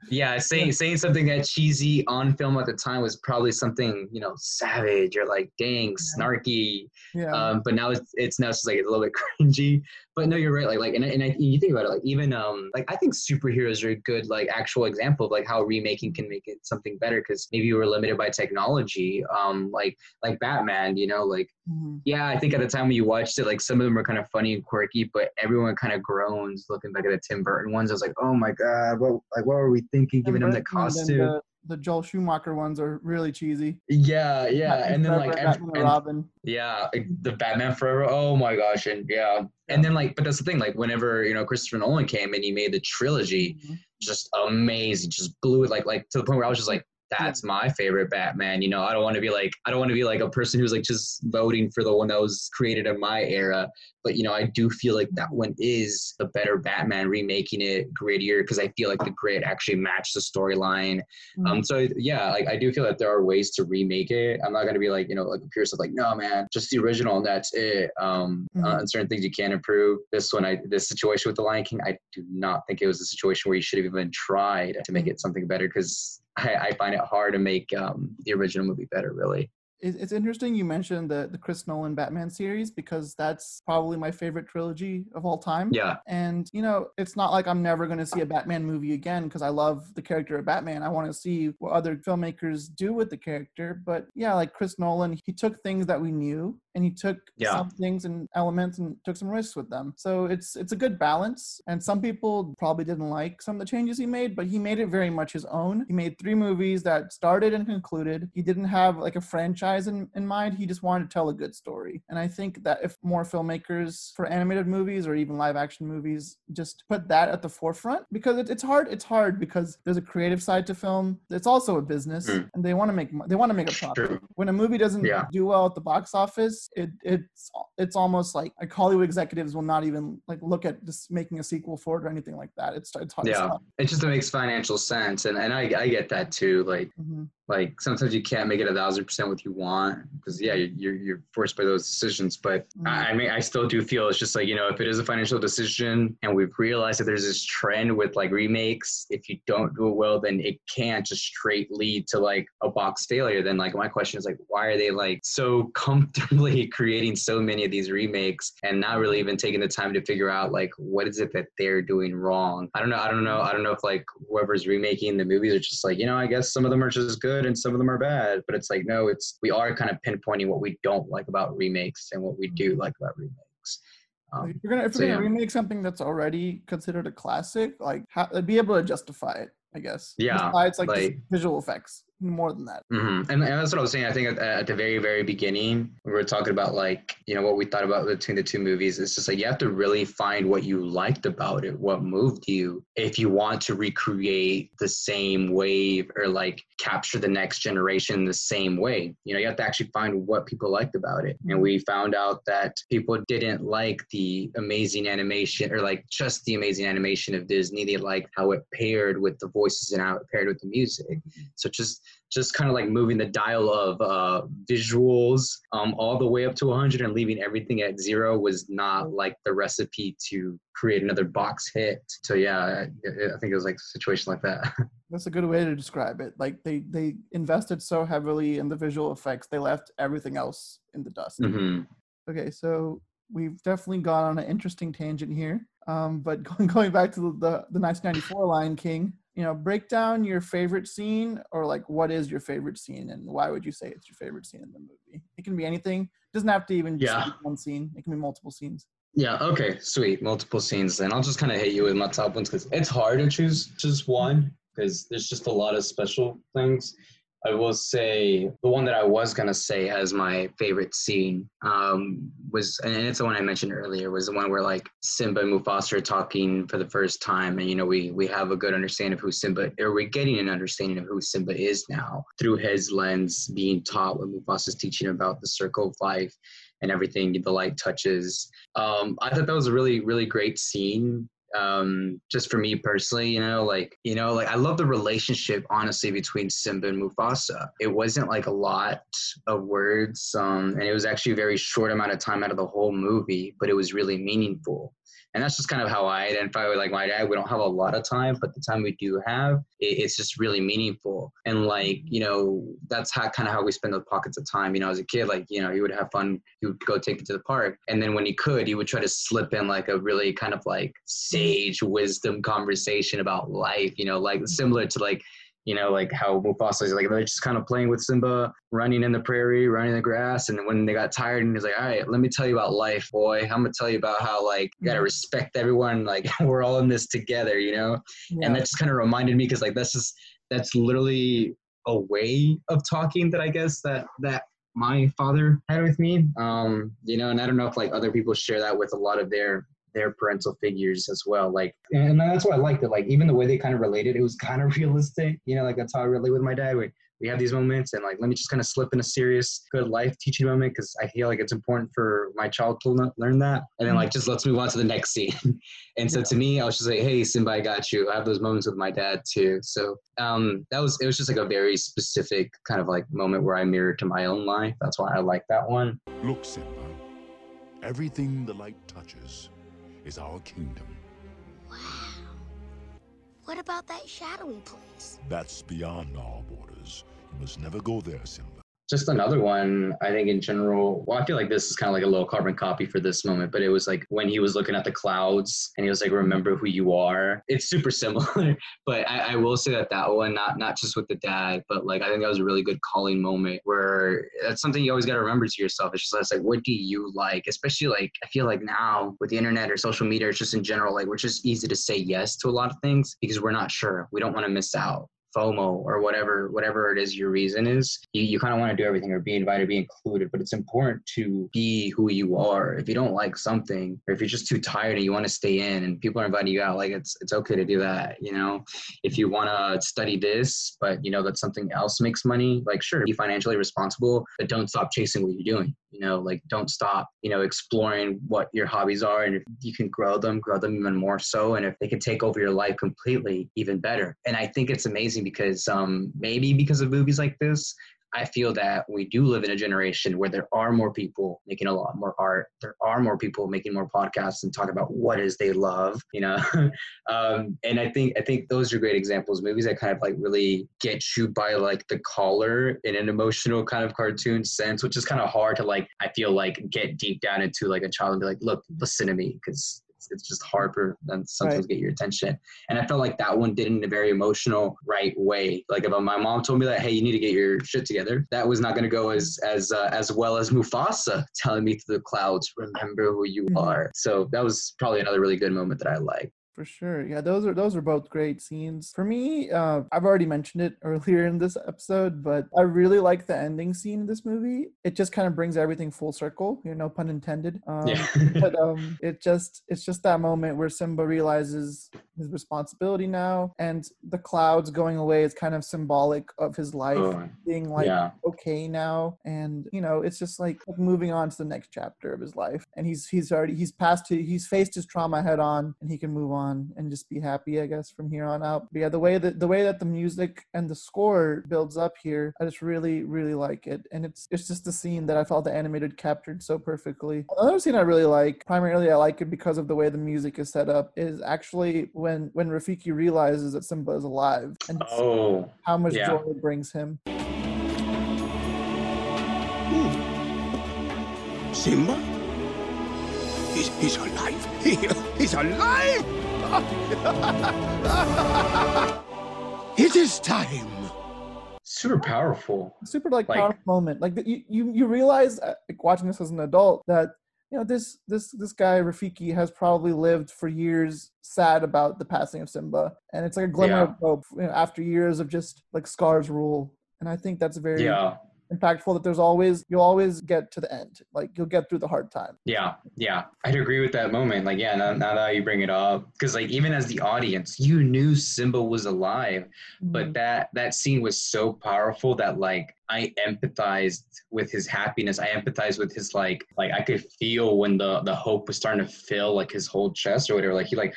yeah, saying saying something that cheesy on film at the time was probably something you know savage or like dang snarky.
Yeah.
Um, but now it's it's now just like a little bit cringy. But no, you're right. Like like and, and I, you think about it, like even um like I think superheroes are a good like actual example of like how remaking can make it something better because maybe you were limited by technology. Um, like like Batman, you know, like
Mhm.
yeah, I think at the time when you watched it, like some of them were kind of funny and quirky, but everyone kind of groans looking back at the Tim Burton ones. I was like, oh my god, what like what were we thinking giving him the costume?
The, Joel Schumacher ones are really cheesy.
yeah, yeah,
Batman
and then
Forever,
like
Batman and Robin.
yeah, like, the Batman Forever. Oh my gosh, and yeah, and then like, but that's the thing. Like, whenever you know Christopher Nolan came and he made the trilogy,
Mhm.
just amazing, just blew it like like to the point where I was just like, that's my favorite Batman. You know, I don't want to be like I don't want to be like a person who's like just voting for the one that was created in my era. But you know, I do feel like that one is the better Batman, remaking it grittier because I feel like the grit actually matched the storyline. Um, so yeah, like I do feel that there are ways to remake it. I'm not gonna be like you know like pure stuff like no man, just the original and that's it. Um, uh,
Mhm.
and certain things you can improve. This one, I this situation with the Lion King, I do not think it was a situation where you should have even tried to make it something better because I, I find it hard to make um, the original movie better. Really.
It- It's interesting you mentioned the, the Chris Nolan Batman series because that's probably my favorite trilogy of all time.
Yeah.
And, you know, it's not like I'm never going to see a Batman movie again because I love the character of Batman. I want to see what other filmmakers do with the character. But yeah, like Chris Nolan, he took things that we knew and he took
Yeah.
some things and elements and took some risks with them. So it's it's a good balance. And some people probably didn't like some of the changes he made, but he made it very much his own. He made three movies that started and concluded. He didn't have like a franchise in, in mind. He just wanted to tell a good story. And I think that if more filmmakers for animated movies or even live action movies just put that at the forefront, because it, it's hard. It's hard because there's a creative side to film. It's also a business,
Mm.
and they want to make they want to make a profit.
True.
When a movie doesn't
Yeah.
do well at the box office, it it's it's almost like like Hollywood executives will not even like look at just making a sequel for it or anything like that. It's it's hard.
Yeah, it just makes financial sense, and and I I get that too. Like
hmm
like sometimes you can't make it a thousand percent what you want because yeah you're you're forced by those decisions. But I, mm-hmm. I mean i still do feel it's just like you know if it is a financial decision and we've realized that there's this trend with like remakes if you don't do it well then it can't just straight lead to like a box failure. Then like my question is like why are they like so comfortably creating so many of these remakes and not really even taking the time to figure out like what is it that they're doing wrong? I don't know i don't know i don't know if like whoever's remaking the movies are just like you know i guess some of them are just good and some of them are bad. But it's like no it's we are kind of pinpointing what we don't like about remakes and what we do like about remakes um,
if you're gonna if
so,
you're gonna
yeah.
remake something that's already considered a classic, like ha- be able to justify it, I guess.
Yeah,
it's like,
like-
visual effects, more than that.
hmm And, and that's what I was saying. I think at, at the very, very beginning, we were talking about like, you know, what we thought about between the two movies. It's just like you have to really find what you liked about it, what moved you, if you want to recreate the same wave or like capture the next generation the same way. You know, you have to actually find what people liked about it. And we found out that people didn't like the amazing animation or like just the amazing animation of Disney. They liked how it paired with the voices and how it paired with the music. So just just kind of like moving the dial of uh, visuals um, all the way up to 100 and leaving everything at zero was not like the recipe to create another box hit. So yeah, I, I think it was like a situation like that.
That's a good way to describe it. Like they they invested so heavily in the visual effects, they left everything else in the dust.
hmm
Okay, so we've definitely gone on an interesting tangent here. Um, but going going back to the, the the 1994 Lion King, you know, break down your favorite scene or like what is your favorite scene and why would you say it's your favorite scene in the movie? It can be anything. It doesn't have to even just
Yeah.
be one scene. It can be multiple scenes.
Yeah. Okay. Sweet. Multiple scenes. Then I'll just kind of hit you with my top ones because it's hard to choose just one because there's just a lot of special things. I will say the one that I was gonna say as my favorite scene um, was, and it's the one I mentioned earlier, was the one where like Simba and Mufasa are talking for the first time, and you know we we have a good understanding of who Simba, or we're getting an understanding of who Simba is now through his lens, being taught what Mufasa's teaching about the circle of life and everything the light touches. Um, I thought that was a really really great scene um just for me personally you know like you know like i love the relationship honestly between simba and mufasa. It wasn't like a lot of words um and it was actually a very short amount of time out of the whole movie but it was really meaningful and that's just kind of how i identify with like my dad. We don't have a lot of time but the time we do have it, it's just really meaningful. And like you know that's how kind of how we spend those pockets of time. You know as a kid like you know he would have fun. He would go take it to the park. And then when he could he would try to slip in like a really kind of like sage wisdom conversation about life you know like similar to like you know, like how Mufasa is like they're just kind of playing with Simba, running in the prairie, running in the grass, and when they got tired, and he's like, "All right, let me tell you about life, boy. I'm gonna tell you about how like you gotta respect everyone. Like we're all in this together, you know." And that just kind of reminded me because like that's just that's literally a way of talking that I guess that that my father had with me. Um, you know, and I don't know if like other people share that with a lot of their their parental figures as well. Like, and that's why I liked it. Like, even the way they kind of related, it was kind of realistic. You know, like that's how I relate with my dad. We we have these moments, and like, let me just kind of slip in a serious, good life teaching moment because I feel like it's important for my child to learn that. And then like, just let's move on to the next scene. and so to me, I was just like, hey, Simba, I got you. I have those moments with my dad too. So um, that was it was just like a very specific kind of like moment where I mirrored to my own life. That's why I like that one.
Look, Simba. Everything the light touches is our kingdom.
Wow. What about that shadowy place?
That's beyond our borders. You must never go there, Simba.
Just another one i think in general. Well i feel like this is kind of like a little carbon copy for this moment but it was like when he was looking at the clouds and he was like remember who you are. It's super similar but I, I will say that that one not not just with the dad but like i think that was a really good calling moment where that's something you always got to remember to yourself. It's just it's like what do you like? Especially like i feel like now with the internet or social media it's just in general like we're just easy to say yes to a lot of things because we're not sure. We don't want to miss out FOMO or whatever whatever it is your reason is, you, you kind of want to do everything or be invited, be included. But it's important to be who you are. If you don't like something, or if you're just too tired and you want to stay in, and people are inviting you out, like it's it's okay to do that. You know, if you want to study this, but you know that something else makes money, like sure, be financially responsible, but don't stop chasing what you're doing. You know, like don't stop. You know, exploring what your hobbies are, and if you can grow them, grow them even more so. And if they can take over your life completely, even better. And I think it's amazing because um, maybe because of movies like this, I feel that we do live in a generation where there are more people making a lot more art. There are more people making more podcasts and talk about what is they love, you know. um, and I think I think those are great examples. Movies that kind of like really get you by like the collar in an emotional kind of cartoon sense, which is kind of hard to like. I feel like get deep down into like a child and be like, look, listen to me, because it's just harder to sometimes
Right.
get your attention. And I felt like that one did in a very emotional, right way. Like if my mom told me that, hey, you need to get your shit together, that was not going to go as as uh, as well as Mufasa telling me through the clouds, remember who you
Mhm.
are. So that was probably another really good moment that I like.
For sure. Yeah, those are those are both great scenes. For me, uh, I've already mentioned it earlier in this episode, but I really like the ending scene in this movie. It just kind of brings everything full circle, you know, pun intended. Um,
yeah.
but um it just it's just that moment where simba realizes his responsibility now and the clouds going away is kind of symbolic of his life
Oh,
being like
yeah.
okay now. And you know it's just like moving on to the next chapter of his life. And he's he's already he's passed he's faced his trauma head on and he can move on and just be happy i guess from here on out. But yeah the way that the way that the music and the score builds up here i just really really like it. And it's it's just a scene that i felt the animated captured so perfectly. Another scene i really like primarily i like it because of the way the music is set up is actually when when rafiki realizes that simba is alive and
Oh,
how much
yeah.
joy it brings him
Simba? He's, he's alive. He, he's alive. it is time.
super powerful.
super like,
Like-
powerful moment like you you you realize uh, like watching this as an adult that you know this this this guy Rafiki has probably lived for years sad about the passing of Simba and it's like a glimmer
Yeah.
of hope you know, after years of just like scars rule and I think that's very
Yeah.
Impactful that there's always you'll always get to the end like you'll get through the hard time
Yeah, yeah, I'd agree with that moment. Like, yeah, now, now that you bring it up, because like even as the audience, you knew Simba was alive, but
Mhm.
that that scene was so powerful that like I empathized with his happiness. I empathized with his like like I could feel when the the hope was starting to fill like his whole chest or whatever. Like he like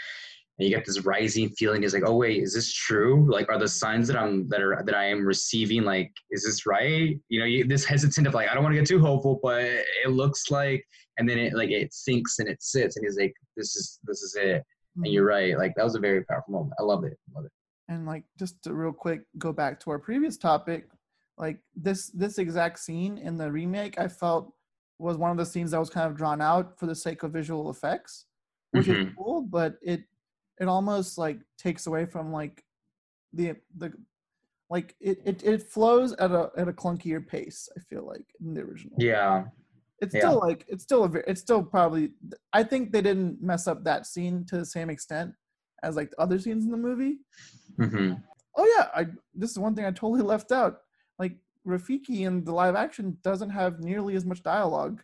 and you get this rising feeling. He's like, oh wait, is this true? Like, are the signs that I'm that are that I am receiving like, is this right? You know, you, this hesitant of like, I don't want to get too hopeful, but it looks like, and then it like it sinks and it sits, and he's like, this is this is it. And you're right. Like that was a very powerful moment. I love it. Love it.
and like just to real quick go back to our previous topic like this this exact scene in the remake i felt was one of the scenes that was kind of drawn out for the sake of visual effects which is
Mhm.
cool but it it almost like takes away from like the the like it, it it flows at a at a clunkier pace i feel like in the original
Yeah.
it's
yeah.
still like it's still a it's still probably i think they didn't mess up that scene to the same extent as like the other scenes in the movie
hmm
Oh yeah, I this is one thing I totally left out. Like Rafiki in the live action doesn't have nearly as much dialogue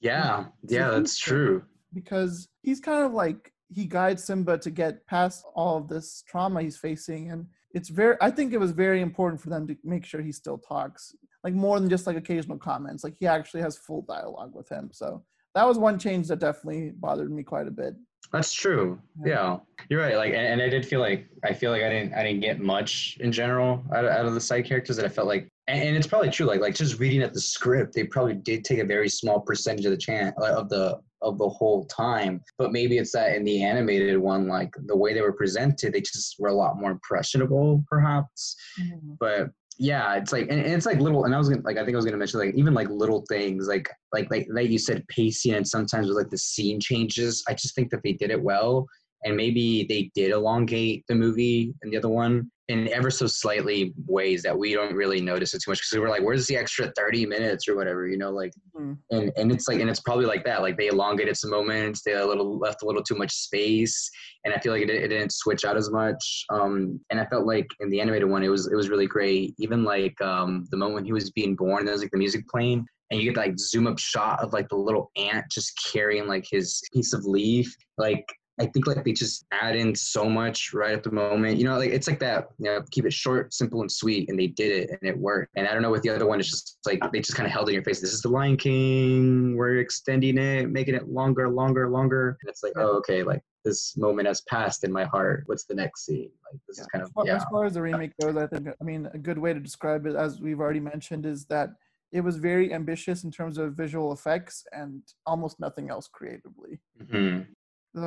Yeah. Yeah. That's true.
because he's kind of like he guides Simba to get past all of this trauma he's facing and it's very I think it was very important for them to make sure he still talks like more than just like occasional comments like he actually has full dialogue with him so that was one change that definitely bothered me quite a bit
That's true.
Yeah.
Yeah, you're right. Like, and, and I did feel like I feel like I didn't I didn't get much in general out of, out of the side characters that I felt like, and, and it's probably true. Like, like just reading at the script, they probably did take a very small percentage of the chance uh, of the of the whole time. But maybe it's that in the animated one, like the way they were presented, they just were a lot more impressionable, perhaps. Mm-hmm. but yeah it's like and, and it's like little and i was gonna like i think i was gonna mention like even like little things like like like like you said pacing and sometimes with like the scene changes i just think that they did it well and maybe they did elongate the movie and the other one in ever so slightly ways that we don't really notice it too much because we're like, where's the extra 30 minutes or whatever, you know, like,
Mhm.
and, and it's like, and it's probably like that. Like they elongated some moments, they a little left a little too much space. And I feel like it, it didn't switch out as much. Um, and I felt like in the animated one, it was, it was really great. Even like, um, the moment he was being born, there was like the music playing and you get like zoom up shot of like the little ant just carrying like his piece of leaf. Like, I think like they just add in so much right at the moment. You know, like it's like that, you know, keep it short, simple, and sweet. And they did it and it worked. And I don't know with the other one, it's just like they just kind of held it in your face. This is the Lion King. We're extending it, making it longer, longer, longer. And it's like, oh, okay, like this moment has passed in my heart. What's the next scene? Like this is kind of
As far,
yeah.
as far as the remake goes, I think I mean a good way to describe it, as we've already mentioned, is that it was very ambitious in terms of visual effects and almost nothing else creatively.
Mhm.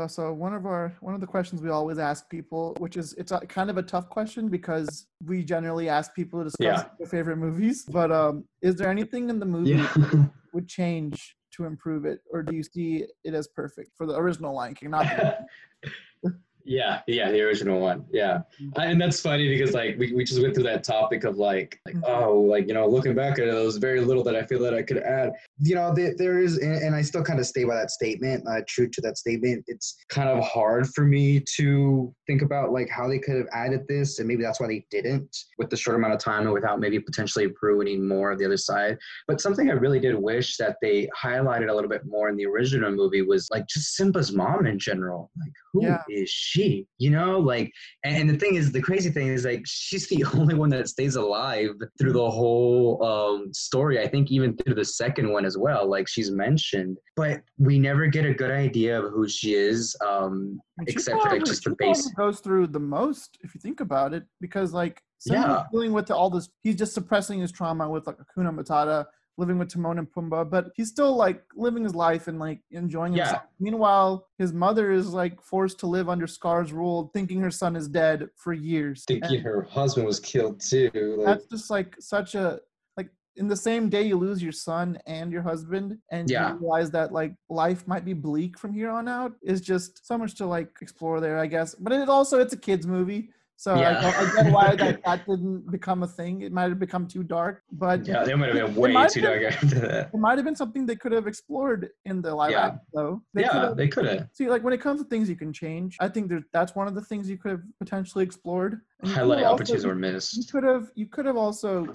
So one of our one of the questions we always ask people, which is it's a, kind of a tough question because we generally ask people to discuss
Yeah.
their favorite movies. But um, is there anything in the movie
Yeah.
that would change to improve it, or do you see it as perfect for the original Lion King? Not
Yeah, yeah, the original one. Yeah. I- And that's funny because like we, we just went through that topic of like like
Mhm.
oh like you know looking back at it, there was very little that I feel that I could add.
you know there, there is and, and i still kind of stay by that statement uh, true to that statement
It's kind of hard for me to think about like how they could have added this and maybe that's why they didn't with the short amount of time and without maybe potentially ruining more of the other side. But something I really did wish that they highlighted a little bit more in the original movie was like just Simba's mom in general. Like who is
Yeah.
she? You know, like and, and the thing is the crazy thing is like she's the only one that stays alive through the whole um story. I think even through the second one as well. Like she's mentioned. But we never get a good idea of who she is. Um except for like just the base.
goes through the most if you think about it because like
Yeah.
dealing with all this he's just suppressing his trauma with like Hakuna Matata living with Timon and Pumbaa but he's still like living his life and like enjoying himself. Yeah. meanwhile his mother is like forced to live under Scar's rule thinking her son is dead for years
thinking
And
her husband was killed too. Like,
that's just like such a like in the same day you lose your son and your husband and
Yeah.
you realize that like life might be bleak from here on out is just so much to like explore there i guess but it also it's a kids movie so
Yeah.
I, I get why that, that didn't become a thing it might have become too dark but
yeah, they might have been way too
have
dark after that.
it might have been something they could have explored in the live
Yeah.
action though
yeah,
could've-
they could have
See, like when it comes to things you can change, I think there, that's one of the things you could have potentially explored. And you could
highlight opportunities were
you could have you could have also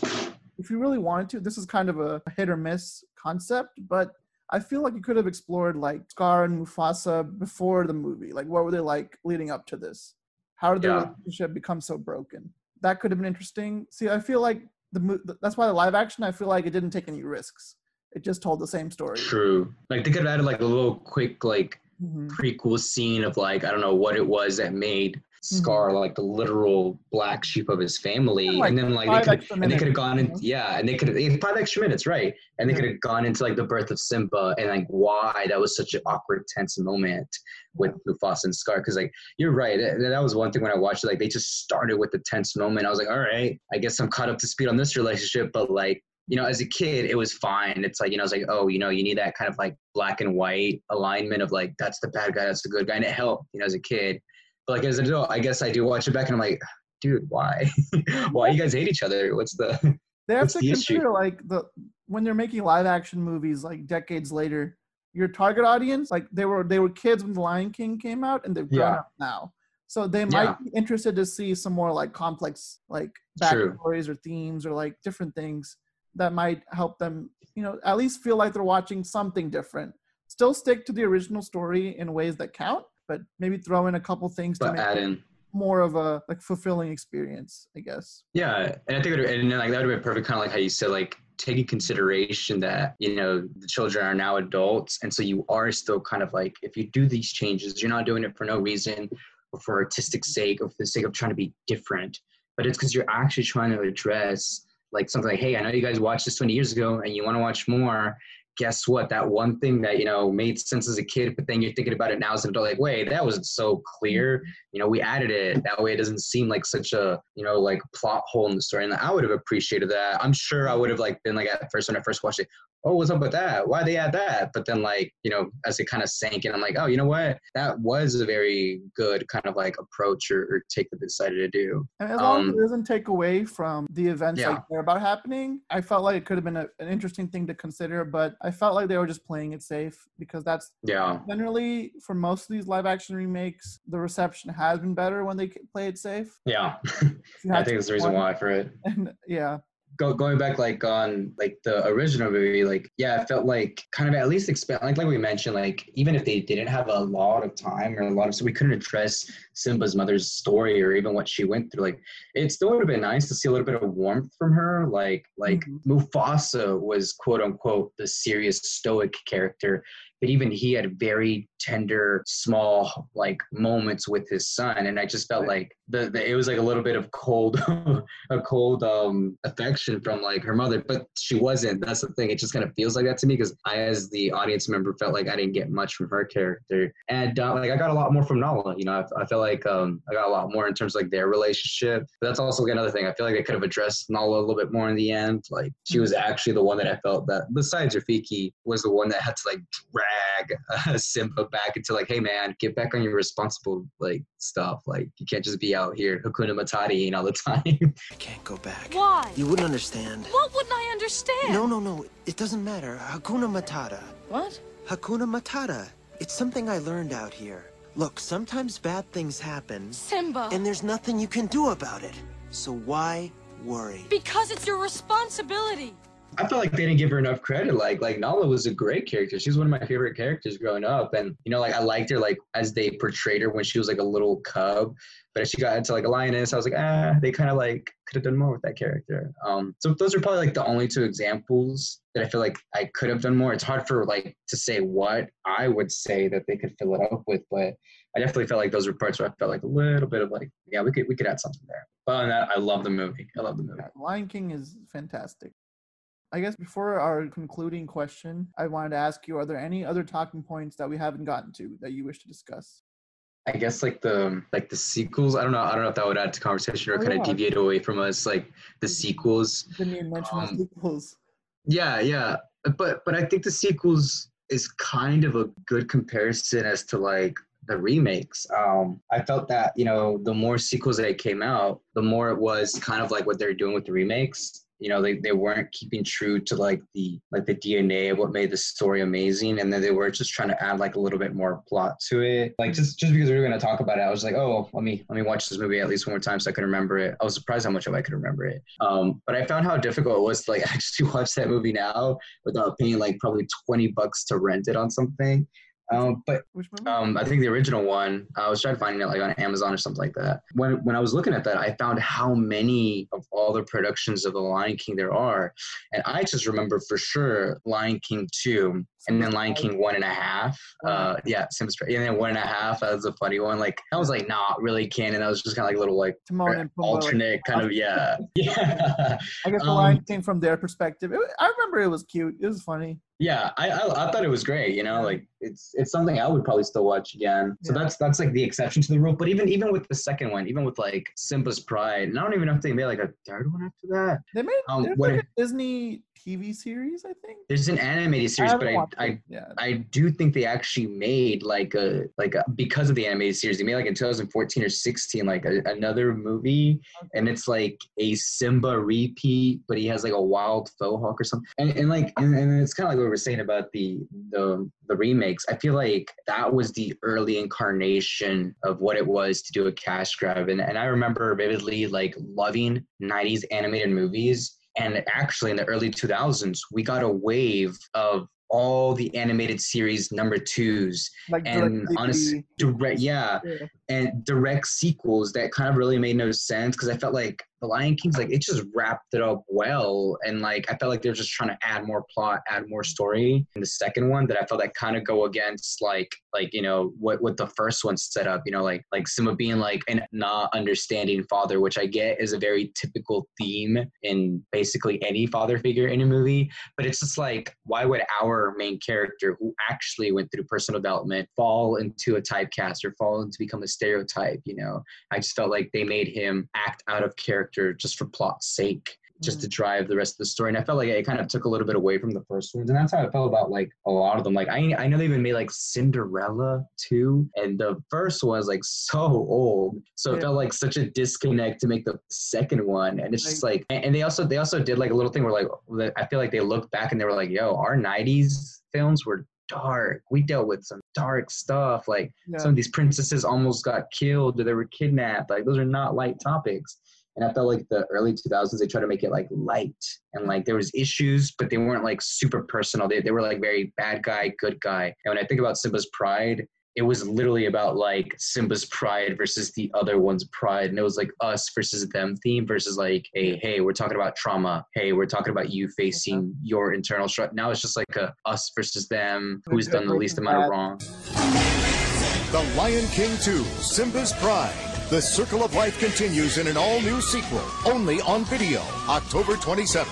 if you really wanted to this is kind of a hit or miss concept but i feel like you could have explored like scar and mufasa before the movie like what were they like leading up to this how did their
Yeah.
relationship become so broken that could have been interesting see i feel like the that's why the live action i feel like it didn't take any risks it just told the same story
True. Like they could have added like a little quick like
Mhm.
prequel scene of like I don't know what it was that made Scar like the literal black sheep of his family,
Mm-hmm. like
and then like they could and they could have gone in yeah, and they could have five extra minutes right, and they could have gone into like the birth of Simba and like why that was such an awkward tense moment with Mufasa and Scar because like you're right that, that was one thing when I watched it like they just started with the tense moment I was like all right I guess I'm caught up to speed on this relationship but like you know, as a kid, it was fine. It's like, you know, it's like, oh, you know, you need that kind of like black and white alignment of like, that's the bad guy, that's the good guy. And it helped, you know, as a kid. Like as an adult, I guess I do watch it back and I'm like, dude, why? why you guys hate each other? What's the.
they have to
the issue?
like the when they're making live action movies like decades later your target audience like they were they were kids when the lion king came out and they've grown
Yeah.
up now so they might
Yeah.
be interested to see some more like complex like
True.
backstories or themes or like different things that might help them you know at least feel like they're watching something different still stick to the original story in ways that count but maybe throw in a couple things to
But
make
add
it
in.
more of a like fulfilling experience i guess
Yeah, and I think it would, and like that would been perfect, kind of like how you said, like taking consideration that you know the children are now adults, and so you are still kind of like if you do these changes, you're not doing it for no reason or for artistic sake or for the sake of trying to be different, but it's because you're actually trying to address like something like, hey, I know you guys watched this 20 years ago, and you want to watch more. Guess what? That one thing that you know made sense as a kid, but then you're thinking about it now as an adult, like, wait, that wasn't so clear. You know we added it. That way it doesn't seem like such a you know like plot hole in the story and i would have appreciated that. I'm sure i would have like been like at first when i first watched it oh, what's up with that? Why they add that? But then like, you know, as it kind of sank in, I'm like, oh, you know what? That was a very good kind of like approach or, or take that they decided to do.
And as long as
Um,
it doesn't take away from the events
Yeah.
like they're about happening, I felt like it could have been a, an interesting thing to consider. But I felt like they were just playing it safe because that's
Yeah.
generally for most of these live action remakes, the reception has been better when they play it safe.
Yeah. I think that's the reason why for it.
And yeah,
go, going back like on like the original movie like yeah it felt like kind of at least expand like like we mentioned like even if they didn't have a lot of time or a lot of so we couldn't address simba's mother's story or even what she went through like it still would have been nice to see a little bit of warmth from her like like
Mhm.
mufasa was quote unquote the serious stoic character but even he had very tender small like moments with his son and i just felt like the, the it was like a little bit of cold a cold um affection from like her mother but she wasn't that's the thing it just kind of feels like that to me because i as the audience member felt like i didn't get much from her character and uh, like i got a lot more from nala you know I, I felt like um i got a lot more in terms of like their relationship but that's also like another thing i feel like i could have addressed nala a little bit more in the end like she was actually the one that i felt that besides rafiki was the one that had to like drag uh, simba back into like hey man get back on your responsible like stuff like you can't just be out here hakuna matata all the time
I can't go back.
Why?
You wouldn't understand.
What wouldn't I understand?
No, no, no. It doesn't matter. Hakuna Matata.
What?
Hakuna Matata. It's something I learned out here. Look, sometimes bad things happen,
Simba.
and there's nothing you can do about it. So why worry?
Because it's your responsibility.
I felt like they didn't give her enough credit. Like, like Nala was a great character. She was one of my favorite characters growing up, and you know, like I liked her like as they portrayed her when she was like a little cub. But as she got into like a lioness, I was like, ah, they kind of like could have done more with that character. Um, so those are probably like the only two examples that I feel like I could have done more. It's hard for like to say what I would say that they could fill it up with, but I definitely felt like those were parts where I felt like a little bit of like, yeah, we could we could add something there. But than that, I love the movie. I love the movie.
Lion King is fantastic. I guess before our concluding question, I wanted to ask you: Are there any other talking points that we haven't gotten to that you wish to discuss?
I guess like the like the sequels. I don't know. I don't know if that would add to conversation or
Oh,
kind
yeah.
of deviate away from us. Like the sequels.
Didn't even mention
Um,
sequels.
Yeah, yeah. But but I think the sequels is kind of a good comparison as to like the remakes. Um, I felt that you know the more sequels that came out, the more it was kind of like what they're doing with the remakes. You know, they, they weren't keeping true to like the like the DNA of what made the story amazing, and then they were just trying to add like a little bit more plot to it. Like just just because we were gonna talk about it, I was like, oh, let me let me watch this movie at least one more time so I can remember it. I was surprised how much of I could remember it. Um, but I found how difficult it was to like actually watch that movie now without paying like probably 20 bucks to rent it on something. Um, but um, I think the original one, I was trying to find it like on Amazon or something like that. When when I was looking at that, I found how many of all the productions of The Lion King there are, and I just remember for sure Lion King two, and then Lion King one and a half. Uh, yeah, Simba's Pride, and then one and a half. That was a funny one. Like that was like not really canon. That was just kind of like a little like
Timon and
alternate kind of yeah yeah.
I guess the
um,
Lion King from their perspective. It, I remember it was cute. It was funny.
Yeah, I, I I thought it was great. You know, like it's it's something I would probably still watch again. So
Yeah.
that's that's like the exception to the rule. But even even with the second one, even with like Simba's Pride, and I don't even know if they made like a third one after that.
They made
Um, what
like
if-
Disney TV series, I think.
There's an animated series,
haven't
but I, I
yeah.
I do think they actually made like a like a, because of the animated series, they made like in 2014 or 16 like a, another movie, and it's like a Simba repeat, but he has like a wild faux hawk or something, and, and like and, and it's kind of like what we were saying about the the the remakes. I feel like that was the early incarnation of what it was to do a cash grab, and and I remember vividly like loving 90s animated movies. And actually, in the early 2000s, we got a wave of all the animated series number twos
Like
and
direct
honestly, direct, yeah,
Yeah.
and direct sequels that kind of really made no sense because I felt like The Lion King's like it just wrapped it up well, and like I felt like they're just trying to add more plot, add more story. In the second one, that I felt that kind of go against like like you know what what the first one set up, you know, like like Simba being like an not understanding father, which I get is a very typical theme in basically any father figure in a movie, but it's just like why would our main character who actually went through personal development fall into a typecast or fall into become a stereotype you know i just felt like they made him act out of character just for plot's sake just to mm. drive the rest of the story. And I felt like it kind of took a little bit away from the first ones. And that's how I felt about like a lot of them. Like I I know they even made like Cinderella too. And the first one was like so old. So it felt like such a disconnect to make the second one. And it's just like and and they also they also did like a little thing where like I feel like they looked back and they were like, yo, our nineties films were dark. We dealt with some dark stuff. Like
Yeah.
some of these princesses almost got killed or they were kidnapped. Like those are not light topics. And I felt like the early 2000s, they tried to make it like light and like there was issues, but they weren't like super personal. They, they were like very bad guy, good guy. And when I think about Simba's Pride, it was literally about like Simba's pride versus the other one's pride. And it was like us versus them theme versus like a, hey, we're talking about trauma. Hey, we're talking about you facing your internal struggle. Now it's just like a us versus them, who's done the least amount of wrong.
The Lion King 2, Simba's Pride. The Circle of Life continues in an all new sequel, only on video, October 27th.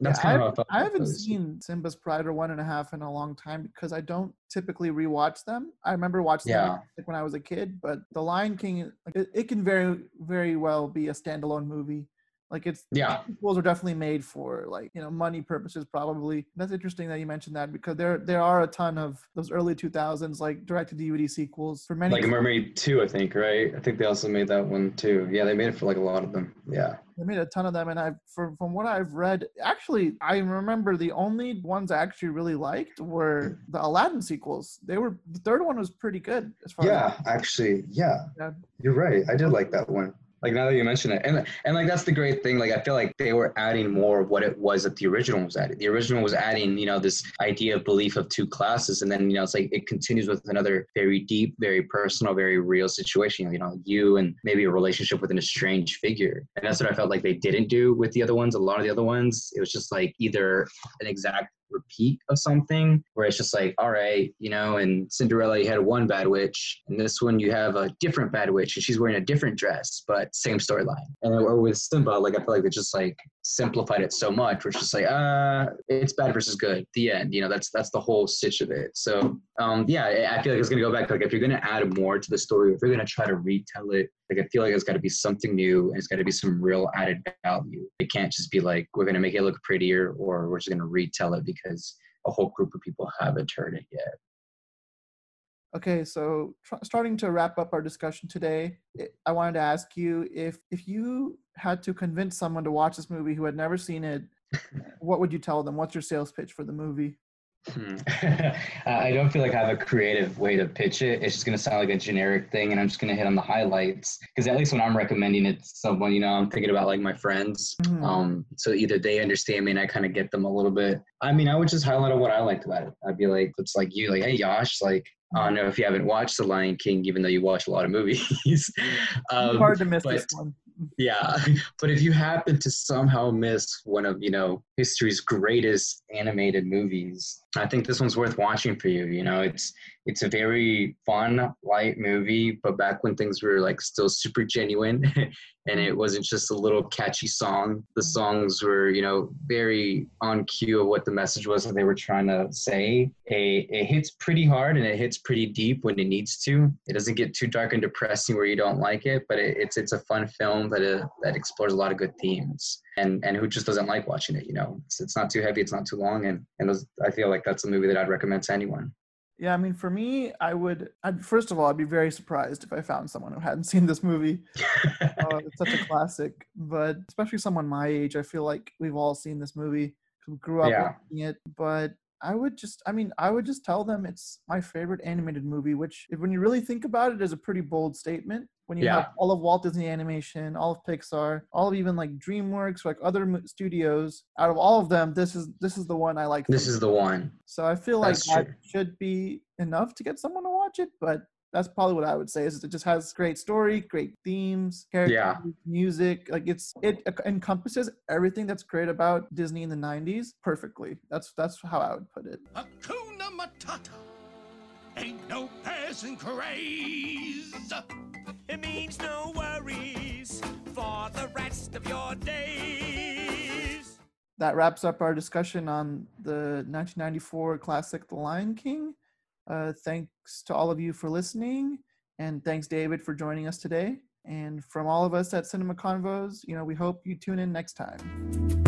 That's
Yeah,
kind of I
I've-
felt.
I haven't seen Simba's Pride or One and a Half in a long time because I don't typically rewatch them. I remember watching them like when I was a kid, but The Lion King, it, it can very, very well be a standalone movie. Like it's
Yeah.
sequels are definitely made for like you know money purposes probably. That's interesting that you mentioned that because there there are a ton of those early 2000s like direct to DVD sequels for many.
Like Mermaid 2, I think, right? I think they also made that one too. Yeah, they made it for like a lot of them. Yeah.
They made a ton of them, and I've from from what I've read, actually, I remember the only ones I actually really liked were the Aladdin sequels. They were the third one was pretty good as far
Yeah, actually, yeah.
Yeah.
You're right. I did like that one.
Like now that you mention it, and and like that's the great thing. Like I feel like they were adding more of what it was that the original was adding. The original was adding, you know, this idea of belief of two classes, and then you know it's like it continues with another very deep, very personal, very real situation. You know, you and maybe a relationship with an estranged figure, and that's what I felt like they didn't do with the other ones. A lot of the other ones, it was just like either an exact repeat of something where it's just like all right you know and cinderella you had one bad witch and this one you have a different bad witch and she's wearing a different dress but same storyline. And or with simba like i feel like they just like simplified it so much it's just like uh it's bad versus good the end you know that's that's the whole stitch of it. So um yeah i I feel like it's gonna go back like if you're gonna add more to the story if you're gonna try to retell it like i feel like it's got to be something new and it's got to be some real added value. It can't just be like we're gonna make it look prettier or we're just gonna retell it because a whole group of people haven't heard it yet
Okay, so tr- starting to wrap up our discussion today, I- I wanted to ask you if if you had to convince someone to watch this movie who had never seen it, what would you tell them? What's your sales pitch for the movie?
Hmm. I don't feel like I have a creative way to pitch it. It's just gonna sound like a generic thing, and I'm just gonna hit on the highlights. Because at least when I'm recommending it to someone, you know, I'm thinking about like my friends.
Mhm.
Um, so either they understand me and I kind of get them a little bit. I mean, I would just highlight what I liked about it. I'd be like, it's like you, like, hey, Josh, like. I don't know if you haven't watched The Lion King, even though you watch a lot of movies. um,
Hard to miss
but-
this one.
Yeah but if you happen to somehow miss one of you know history's greatest animated movies i think this one's worth watching for you you know? It's it's a very fun light movie but back when things were like still super genuine and it wasn't just a little catchy song. The songs were you know very on cue of what the message was that they were trying to say. It, it hits pretty hard and it hits pretty deep when it needs to. It doesn't get too dark and depressing where you don't like it but it, it's it's a fun film that uh, that explores a lot of good themes. And and who just doesn't like watching it you know? It's, it's not too heavy it's not too long and and those, i feel like that's a movie that i'd recommend to anyone
Yeah, I mean, for me, I would. I'd, first of all, I'd be very surprised if I found someone who hadn't seen this movie. uh, it's such a classic, but especially someone my age, I feel like we've all seen this movie. We grew up
Yeah.
watching it, but I would just, I mean, I would just tell them it's my favorite animated movie. Which, when you really think about it, is a pretty bold statement. When you have all of Walt Disney Animation, all of Pixar, all of even like DreamWorks, like other studios, out of all of them, this is this is the one I like.
this is the one
so I feel like
That's
that should be enough to get someone to watch it, but that's probably what I would say is it just has great story, great themes, characters,
Yeah.
music. Like it's it encompasses everything that's great about Disney in the 90s perfectly. That's that's how I would put it.
Hakuna Matata. Ain't no passing craze.
It means no worries for the rest of your days.
That wraps up our discussion on the 1994 classic The Lion King. Uh, thanks to all of you for listening, and thanks David for joining us today. And from all of us at Cinema Convos, you know, we hope you tune in next time.